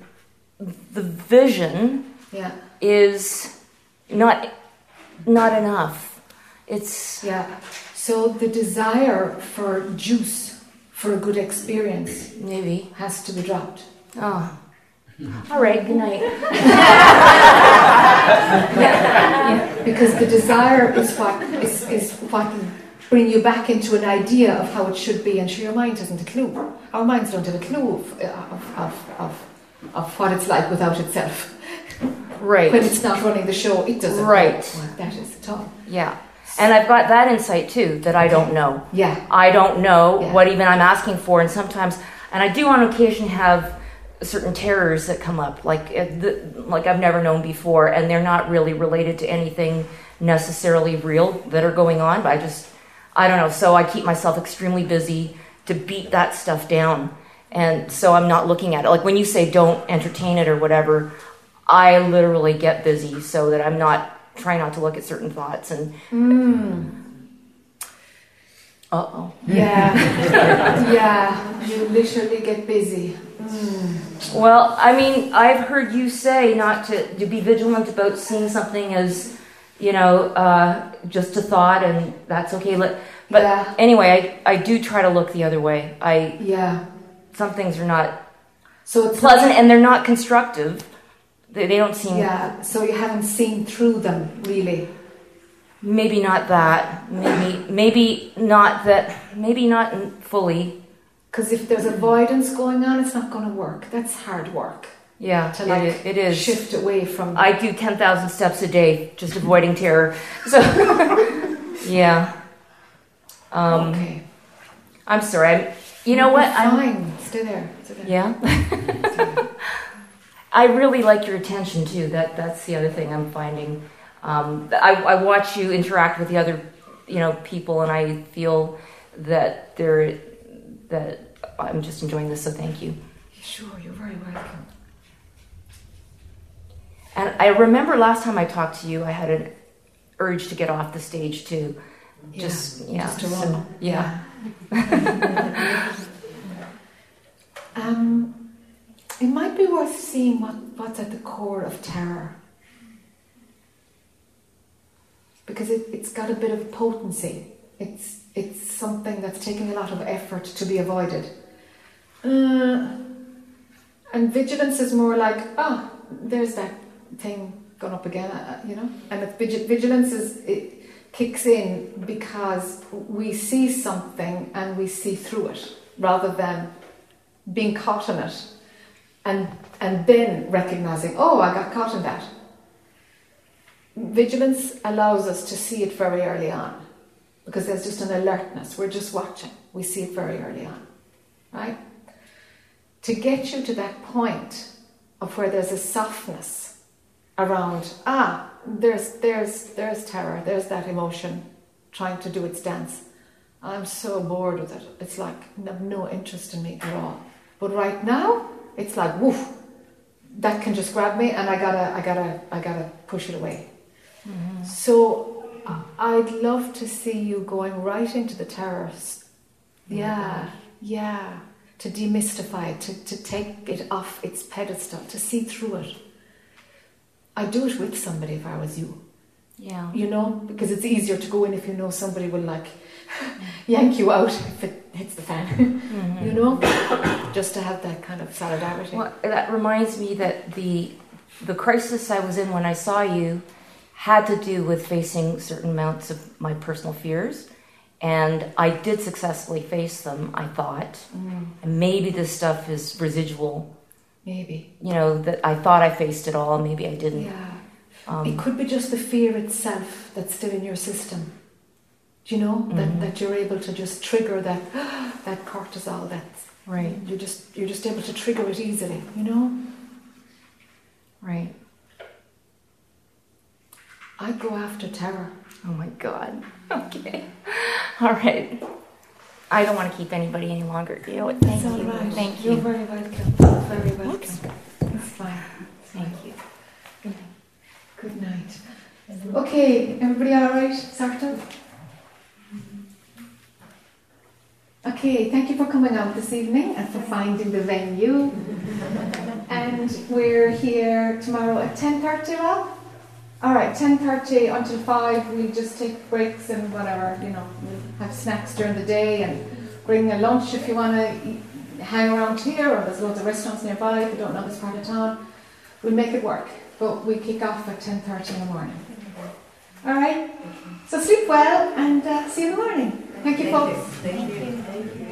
the vision Yeah. is not not enough. It's Yeah. So the desire for juice, for a good experience, maybe has to be dropped. oh. All right, good night. Yeah, because the desire is what is, is what bring you back into an idea of how it should be, and sure, your mind hasn't a clue. Our minds don't have a clue of, of, of, of, of what it's like without itself. Right. When it's not running the show, it doesn't Right. know what that is at all. Yeah. And I've got that insight too that I don't know. Yeah. I don't know Yeah. what even I'm asking for, and sometimes, and I do on occasion have certain terrors that come up, like like I've never known before, and they're not really related to anything necessarily real that are going on. But I just, I don't know. So I keep myself extremely busy to beat that stuff down, and so I'm not looking at it. Like when you say don't entertain it or whatever, I literally get busy so that I'm not trying not to look at certain thoughts and. Uh oh. Yeah. yeah. You literally get busy. Well, I mean, I've heard you say not to, to be vigilant about seeing something as, you know, uh, just a thought and that's okay. Let- But Yeah. anyway, I, I do try to look the other way. I Yeah. some things are not So it's pleasant and they're not constructive. They, they don't seem Yeah. So you haven't seen through them really. maybe not that maybe maybe not that maybe not fully. Because if there's avoidance going on, it's not going to work. That's hard work. Yeah, To like it is. shift away from. I do 10,000 steps a day just avoiding terror. So, yeah. Um, okay. I'm sorry. I'm, you know what? I'm, fine. Stay there. Stay there. yeah. I really like your attention too. That that's the other thing I'm finding. Um, I, I watch you interact with the other, you know, people, and I feel that they're that I'm just enjoying this. So thank you. Sure, you're very welcome. And I remember last time I talked to you, I had an urge to get off the stage too. Just yeah, just to so- run. yeah. Um, it might be worth seeing what, what's at the core of terror. Because it, it's got a bit of potency. It's, it's something that's taking a lot of effort to be avoided. Uh, and vigilance is more like, ah, there's that thing gone up again, uh, you know? And if vigi- vigilance is, it kicks in because we see something and we see through it rather than being caught in it and and then recognizing oh i got caught in that. Vigilance allows us to see it very early on because there's just an alertness. We're just watching. We see it very early on right to get you to that point of where there's a softness around ah there's there's there's terror there's that emotion trying to do its dance i'm so bored with it it's like no, no interest in me at all but right now, it's like woof, that can just grab me, and I gotta, I gotta, I gotta push it away. So I- I'd love to see you going right into the terrors. Yeah, yeah. To demystify it, to, to take it off its pedestal, to see through it. I'd do it with somebody if I was you. Yeah. You know, because it's easier to go in if you know somebody will like yank you out if it hits the fan. Mm-hmm. You know, just to have that kind of solidarity. Well, that reminds me that the the crisis I was in when I saw you had to do with facing certain amounts of my personal fears, and I did successfully face them. I thought, Mm, and maybe this stuff is residual. maybe. You know that I thought I faced it all, maybe I didn't. Yeah. Um, it could be just the fear itself that's still in your system. Do you know that, Mhm. that you're able to just trigger that that cortisol? That's Right. You're just you're just able to trigger it easily. You know. Right. I go after terror. Oh my God. Okay. All right. I don't want to keep anybody any longer. Do you? Thank you. right. Thank You're you. very welcome. Very welcome. Whoops. It's fine. Thank you. Good night. Okay, everybody all right? Sort? Okay, thank you for coming out this evening and for finding the venue. and we're here tomorrow at 10.30, Rob? All right, 10.30 until 5. We'll just take breaks and whatever, you know, we'll have snacks during the day and bring a lunch if you want to hang around here or there's loads of restaurants nearby if you don't know this part of town. We'll make it work, but we kick off at 10.30 in the morning. All right? So sleep well and uh, see you in the morning. Thank you, folks. Thank you.